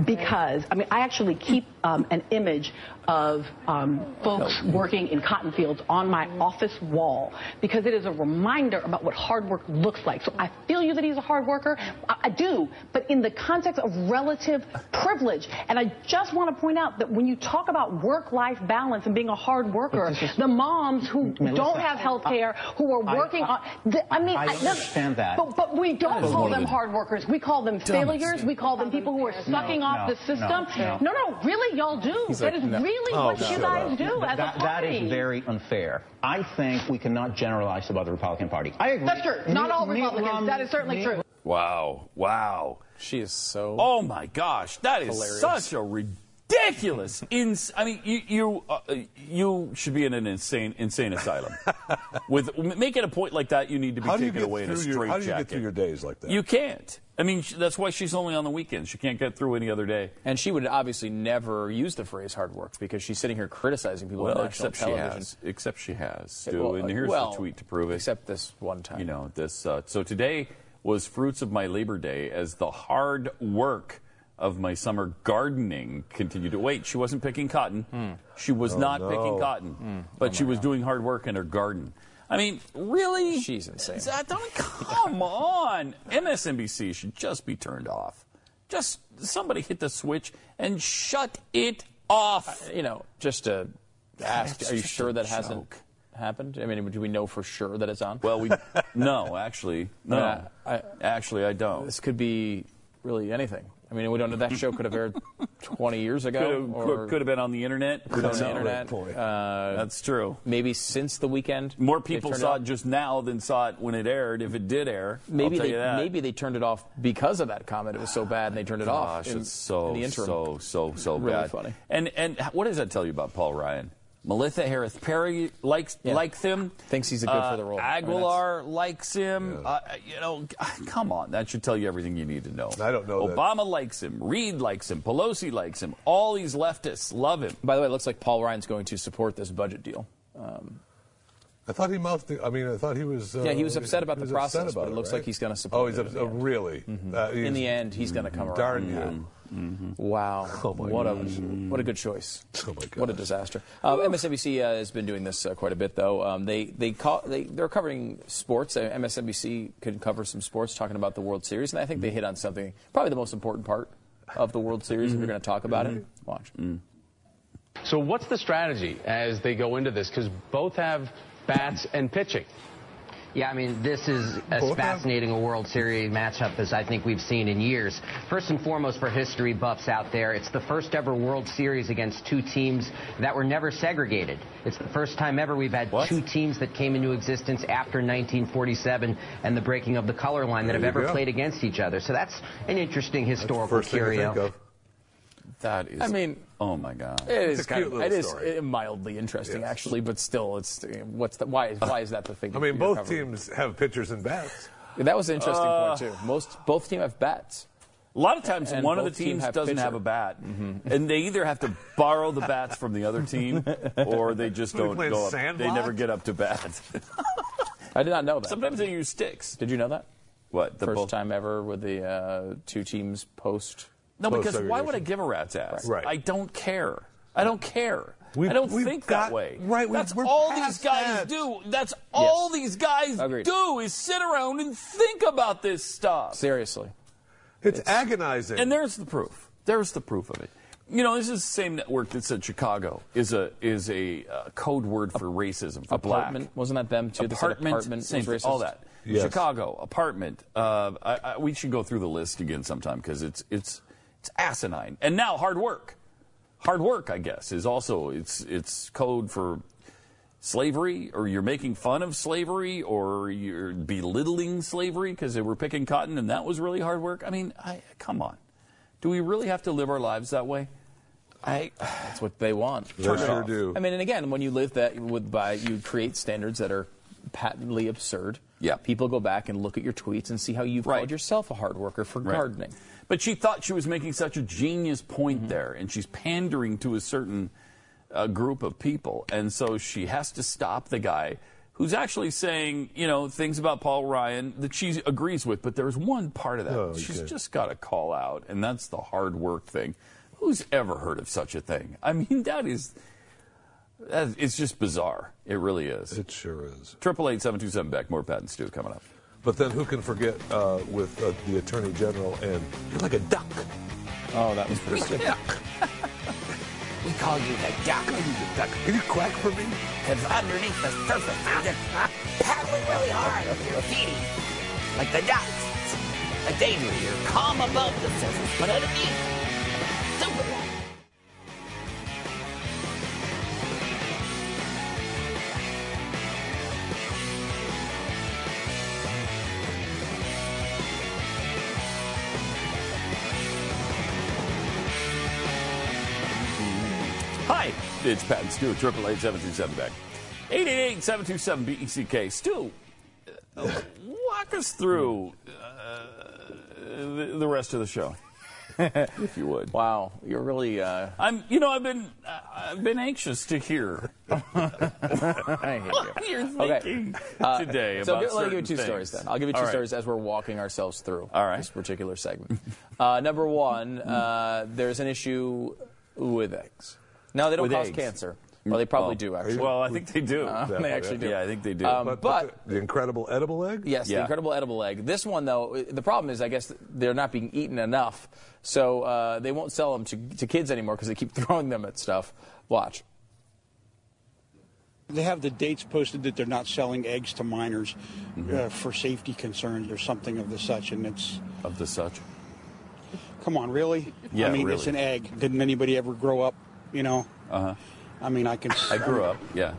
because I mean I actually keep um, an image of um, folks working in cotton fields on my office wall because it is a reminder about what hard work looks like. So I feel you that he's a hard worker. I, I do, but in the context of relative privilege. And I just want to point out that when you talk about work-life balance and being a hard worker, the moms who Melissa, don't have health care, who are working I- on, the, I mean, I understand that. But, but we don't call them the hard workers. We call them failures. We call them people who are sucking No, off no, the system. no, No, no. really, y'all do. That is no. Really Oh, what shut you guys up. do as That- a party. is very unfair. I think we cannot generalize about the Republican Party. I agree. That's true. Not all Republicans. That is certainly true. Wow! Wow! She is so. Oh my gosh, that is Hilarious. such a ridiculous. Ins- I mean, you you uh, you should be in an insane insane asylum. With making a point like that, you need to be How taken away in a through your straight How do you jacket. get through your days like that? You can't. I mean, that's why she's only on the weekends. She can't get through any other day. And she would obviously never use the phrase hard work because she's sitting here criticizing people Well, on national except she has. Except she has. Yeah, Stu, well, and here's well, the tweet to prove it. Except this one time. You know this. Uh, so today was fruits of my Labor Day as the hard work of my summer gardening continued to wait. She wasn't picking cotton. Hmm. She was Oh, not no. picking cotton, hmm. but oh, she was doing hard work in her garden. I mean, really? She's insane. That- don't- come on. MSNBC should just be turned off. Just somebody hit the switch and shut it off. Uh, you know, just to ask, are you sure that hasn't happened? I mean, do we know for sure that it's on? Well, we no, actually, no. Yeah, I- actually, I don't. This could be really anything. I mean, we don't know. That show could have aired 20 years ago. Could have, or could have been on the internet. We on don't the internet. Uh, That's true. maybe since the weekend. More people saw off. it just now than saw it when it aired. If it did air, Maybe I'll tell they you that. maybe they turned it off because of that comment. It was so bad, and they turned it off. Gosh, in, it's so in the interim. so so so Really bad. funny. And and what does that tell you about Paul Ryan? Melissa Harris Perry likes Yeah. likes him. Thinks he's a good for the role. I mean, Aguilar likes him. Uh, you know, come on, that should tell you everything you need to know. I don't know that. Obama likes him. Reid likes him. Pelosi likes him. All these leftists love him. By the way, it looks like Paul Ryan's going to support this budget deal. Um, I thought he mouthed. the- I mean, I thought he was. Uh, Yeah, he was upset about he the was upset process, but about it looks right? like he's gonna support Oh, he's it in ups- the oh, end. really? Uh, in the end, he's going to come around. Darn Yeah. You. Wow. Oh, my what a what a good choice. Oh my What a disaster. Uh, MSNBC uh, has been doing this uh, quite a bit, though. Um, they they call they they're covering sports. Uh, MSNBC could cover some sports, talking about the World Series, and I think they hit on something probably the most important part of the World Series if you're going to talk about it. Watch. So what's the strategy as they go into this? Because both have bats and pitching. Yeah, I mean, this is as fascinating a World Series matchup as I think we've seen in years. First and foremost, for history buffs out there, it's the first ever World Series against two teams that were never segregated. It's the first time ever we've had two teams that came into existence after 1947 and the breaking of the color line that There have ever go. played against each other. So that's an interesting historical curio. Think of. That is. I mean, oh my god. It is It's a cute little it is story. uh, mildly interesting, actually, but still, it's what's the why is why is that the thing? I mean, you're both covering? teams have pitchers and bats. That was an interesting Uh, point too. Most both teams have bats. A lot of times, And one of the both teams teams have doesn't pitcher. have a bat, and they either have to borrow the bats from the other team, or they just What are we don't playing, go up. sandbox? They never get up to bat. I did not know that. Sometimes they use sticks. Did you know that? What? The First both- time ever with the uh, two teams post. No, because why would I give a rat's ass? Right. I don't care. I don't care. We've- I don't think got- that way. right, That's we're all these guys that. do. That's all these guys Agreed. do is sit around and think about this stuff. Seriously. It's, agonizing. And there's the proof. There's the proof of it. You know, this is the same network that said Chicago is a is a uh, code word for racism for Apartment black. wasn't that them too? That Apartment, apartment same was racist? all that. Yes. Chicago apartment. Uh, I, I, we should go through the list again sometime because it's it's it's asinine. And now hard work. Hard work, I guess, is also it's it's code for slavery, or you're making fun of slavery, or you're belittling slavery because they were picking cotton and that was really hard work. I mean, I, come on, do we really have to live our lives that way? I. That's what they want. They Turn sure do. I mean, and again, when you live that with by, you create standards that are patently absurd. Yeah. People go back and look at your tweets and see how you've Right. called yourself a hard worker for Right. gardening. But she thought she was making such a genius point there, and she's pandering to a certain uh, group of people, and so she has to stop the guy who's actually saying, you know, things about Paul Ryan that she agrees with. But there's one part of that Oh, she's okay. just got to call out, and that's the hard work thing. Who's ever heard of such a thing? I mean, that is. that- It's just bizarre. It really is. It sure is. Triple eight seven two seven back. More Pat and Stu coming up. But then who can forget uh, with uh, the Attorney General and you're like a duck. Oh, that was pretty good. We call you the duck. duck. Can you quack for me? Because underneath the surface, you're just paddling really hard with your feet. Like the ducks. A daydream. You're calm above the surface, but underneath, It's Pat and Stu, triple eight seven two seven back. 888-727 BECK. Stu, uh, walk us through uh, the, the rest of the show, if you would. Wow, you're really. Uh, I'm, you know, I've been, uh, I've been anxious to hear I hate what you. you're Okay. thinking Uh, today so about let me give you two things. stories then. I'll give you two right. stories as we're walking ourselves through All right. this particular segment. uh, number one, uh, there's an issue with eggs. No, they don't With cause eggs. cancer. Well, they probably Oh. do actually. Well, I think they do. Uh, they actually do. Yeah, I think they do. Um, But, but the, the incredible edible egg? Yes, the incredible edible egg. This one, though, the problem is, I guess they're not being eaten enough, so uh, they won't sell them to, to kids anymore because they keep throwing them at stuff. Watch. They have the dates posted that they're not selling eggs to minors uh, for safety concerns or something of the such, and it's of the such. come on, really? Yeah, I mean, it's an egg. Didn't anybody ever grow up? You know? Uh huh. I mean, I can. I grew up. Yeah.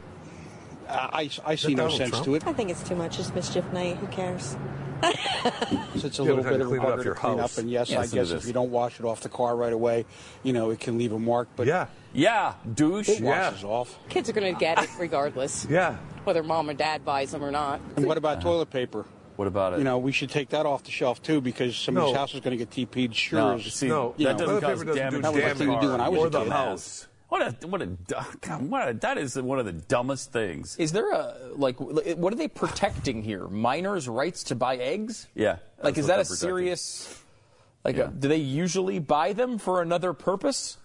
I, I see no Donald sense Trump? to it. I think it's too much. It's mischief night. Who cares? It's a Yeah, little bit of clean it harder off to clean house. up, and yes, Yes, I guess if you don't wash it off the car right away, you know, it can leave a mark. But Yeah. Yeah, douche. it Yeah. washes off. Kids are going to get it regardless, Yeah. whether mom or dad buys them or not. And what about toilet paper? What about it? You know, we should take that off the shelf too because somebody's No. house is going to get TP'd. Sure No, as see, you that know. doesn't toilet cause paper doesn't damage do That was the thing the to do when I was car a or the kid. house. What a what a God, what a, that is one of the dumbest things. Is there a like? What are they protecting here? Minors' rights to buy eggs? Yeah. Like, is that a protecting. serious? Like, Yeah. uh, do they usually buy them for another purpose?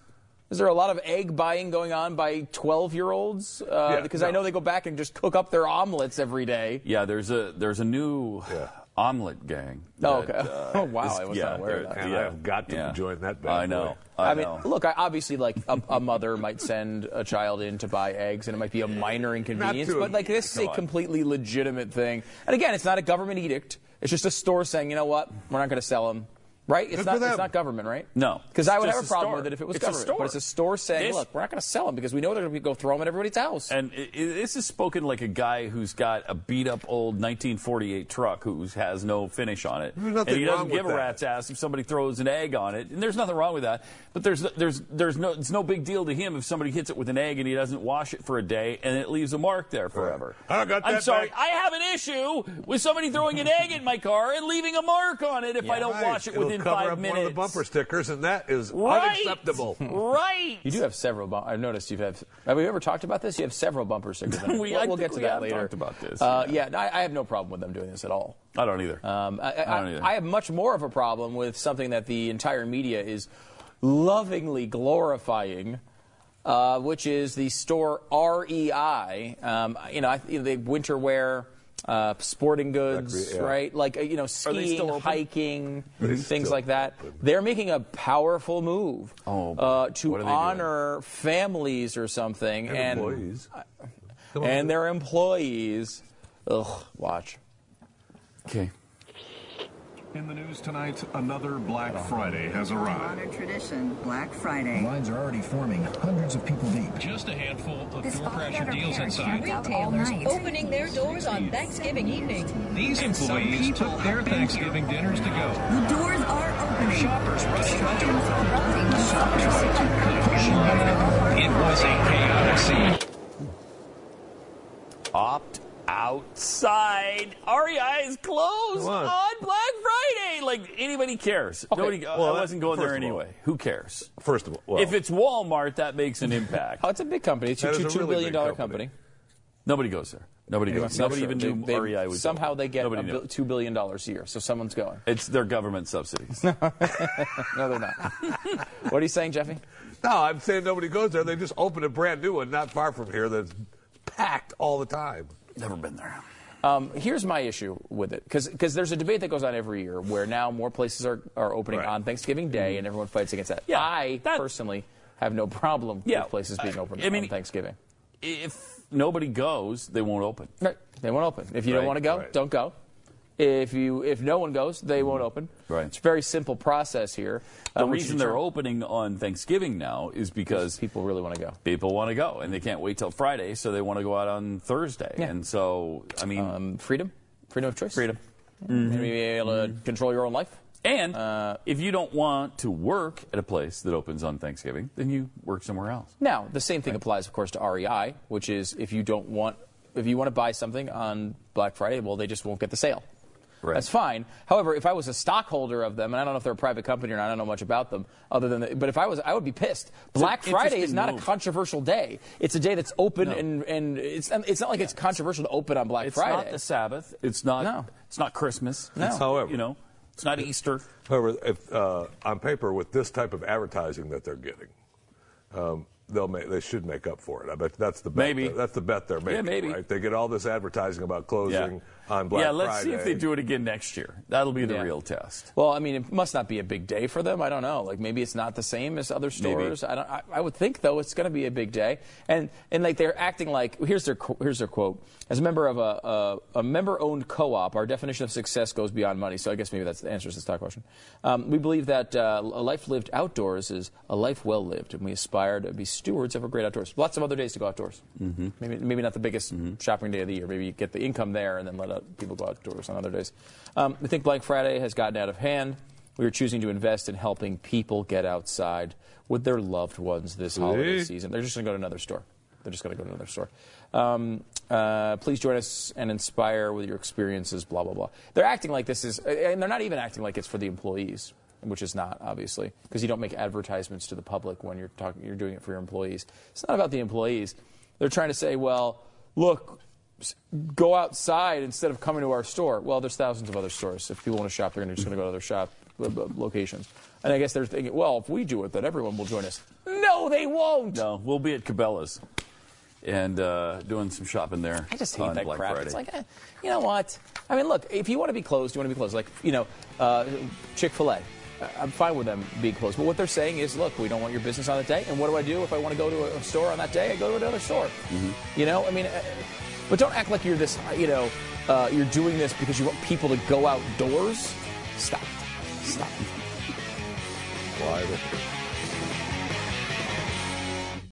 Is there a lot of egg buying going on by 12 year olds? Uh, Yeah, because I know they go back and just cook up their omelets every day. Yeah, there's a there's a new Yeah. omelet gang. Oh, okay. uh, Oh, wow, is- I was yeah, not aware of that. And I have got to yeah. join that bad I boy. know. I, I mean, know. look, I, obviously, like a, a mother might send a child in to buy eggs, and it might be a minor inconvenience, to a- but like this is come a on. completely legitimate thing. And again, it's not a government edict; it's just a store saying, you know what, we're not going to sell them. Right? It's not. It's not government, right? No. Because I would have a just a problem store. with it if it was It's a government. store. But it's a store saying, This- look, we're not going to sell them because we know they're going to go throw them at everybody's house. And i i this is spoken like a guy who's got a beat up old 1948 truck who has no finish on it. There's nothing and he doesn't wrong give with a that. rat's ass if somebody throws an egg on it. And there's nothing wrong with that. But there's there's there's no it's no big deal to him if somebody hits it with an egg and he doesn't wash it for a day and it leaves a mark there forever. I got that I'm sorry, back. I have an issue with somebody throwing an egg in my car and leaving a mark on it if I don't Right. wash it It'll within cover five up minutes. one of the bumper stickers, and that is Right. unacceptable. Right. You do have several. Bum- I've noticed you've have. Have we ever talked about this? You have several bumper stickers. on it. We- we'll, we'll get to we that have later. talked about this, Uh, yeah. yeah, I, I have no problem with them doing this at all. I don't either. Um, I, I, I don't either. I have much more of a problem with something that the entire media is lovingly glorifying. Uh, which is the store REI? Um, you know, I, you know, the winter wear, uh, sporting goods, Recre- yeah. right? Like uh, you know, skiing, hiking, things like that. open. They're making a powerful move Oh, uh, to are they doing? honor families or something, And and employees. And their employees. Ugh, watch. Okay. In the news tonight, another Black Friday has arrived. Modern tradition, Black Friday. Lines are already forming, hundreds of people deep. Just a handful of door crasher deals inside. Retailers opening their doors on Thanksgiving evening. These employees took their Thanksgiving dinners to go. The doors are opening. Shoppers rushed out to It was a chaotic scene. opt outside. REI is closed on. on Black Friday. Like anybody cares. Nobody. Uh, well, I wasn't going there first of all- anyway. Who cares? First of all, well, if it's Walmart, that makes an impact. Oh, it's a big company. It's a That two a two really billion big dollar company. company. Nobody goes there. Nobody goes. Nobody Sure. even They- knew they- REI was somehow open. they get Nobody a knew. two billion dollars a year. So someone's going. It's their government subsidies. no, they're not. what are you saying, Jeffy? no, I'm saying nobody goes there. They just opened a brand new one not far from here that's packed all the time. Never been there. Um, here's my issue with it, because there's a debate that goes on every year where now more places are, are opening Right. on Thanksgiving Day, and everyone fights against that. Yeah, I that- personally have no problem Yeah, with places being open I mean- on Thanksgiving. If nobody goes, they won't open. Right. They won't open. If you don't want to go, right. don't go. If you if no one goes, they won't open. Right. It's a very simple process here. The uh, reason they're opening on Thanksgiving now is because people really want to go. people want to go and they can't wait till Friday, so they want to go out on Thursday. Yeah. And so, I mean, Um, freedom, freedom of choice, freedom. Maybe be able to control your own life. And Uh, if you don't want to work at a place that opens on Thanksgiving, then you work somewhere else. Now, the same thing applies, of course, to REI, which is if you don't want, if you want to buy something on Black Friday, well, they just won't get the sale. Right. That's fine. However, if I was a stockholder of them, and I don't know if they're a private company or not, I don't know much about them, other than, the, but if I was, I would be pissed. Black Friday is interesting not a controversial day. It's a day that's open, No. and, and it's it's not like it's controversial to open on Black It's Friday. It's not the Sabbath. It's not. No. It's not Christmas. No. It's, However- you know, it's not Easter. However, if, uh, on paper, with this type of advertising that they're getting, um, they'll make, they should make up for it. I bet that's the bet. Maybe. that's the bet they're making. maybe. Right? They get all this advertising about closing on Black yeah, let's Friday. see if they do it again next year. That'll be the Yeah. real test. Well, I mean, it must not be a big day for them. I don't know. Like maybe it's not the same as other stores. I don't. I, I would think though it's going to be a big day, and and like they're acting like here's their here's their quote. As a member of a a, a member-owned co-op, our definition of success goes beyond money. So I guess maybe that's the answer to this stock question. Um, we believe that uh, a life lived outdoors is a life well lived, and we aspire to be stewards of a great outdoors. Lots of other days to go outdoors. Mm-hmm. Maybe maybe not the biggest shopping day of the year. Maybe you get the income there and then let out, people go outdoors on other days. Um, I think Black Friday has gotten out of hand. We are choosing to invest in helping people get outside with their loved ones this holiday season. They're just going to go to another store. They're just going to go to another store. Um, uh, please join us and inspire with your experiences, blah, blah, blah. They're acting like this is, and they're not even acting like it's for the employees, which is not, obviously, because you don't make advertisements to the public when you're, talking, you're doing it for your employees. It's not about the employees. They're trying to say, well, look, go outside instead of coming to our store. Well, there's thousands of other stores. If people want to shop, they're just going to go to other shop uh, uh, locations. And I guess they're thinking, well, if we do it, then everyone will join us. No, they won't. No, we'll be at Cabela's. and uh, doing some shopping there. I just hate that Black crap. Friday. It's like, eh, you know what? I mean, look, if you want to be closed, you want to be closed. Like, you know, uh, Chick Fil A. I'm fine with them being closed, but what they're saying is, look, we don't want your business on that day. And what do I do if I want to go to a store on that day? I go to another store. You know, I mean, uh, but don't act like you're this. You know, uh, you're doing this because you want people to go outdoors. Stop. Stop. Why?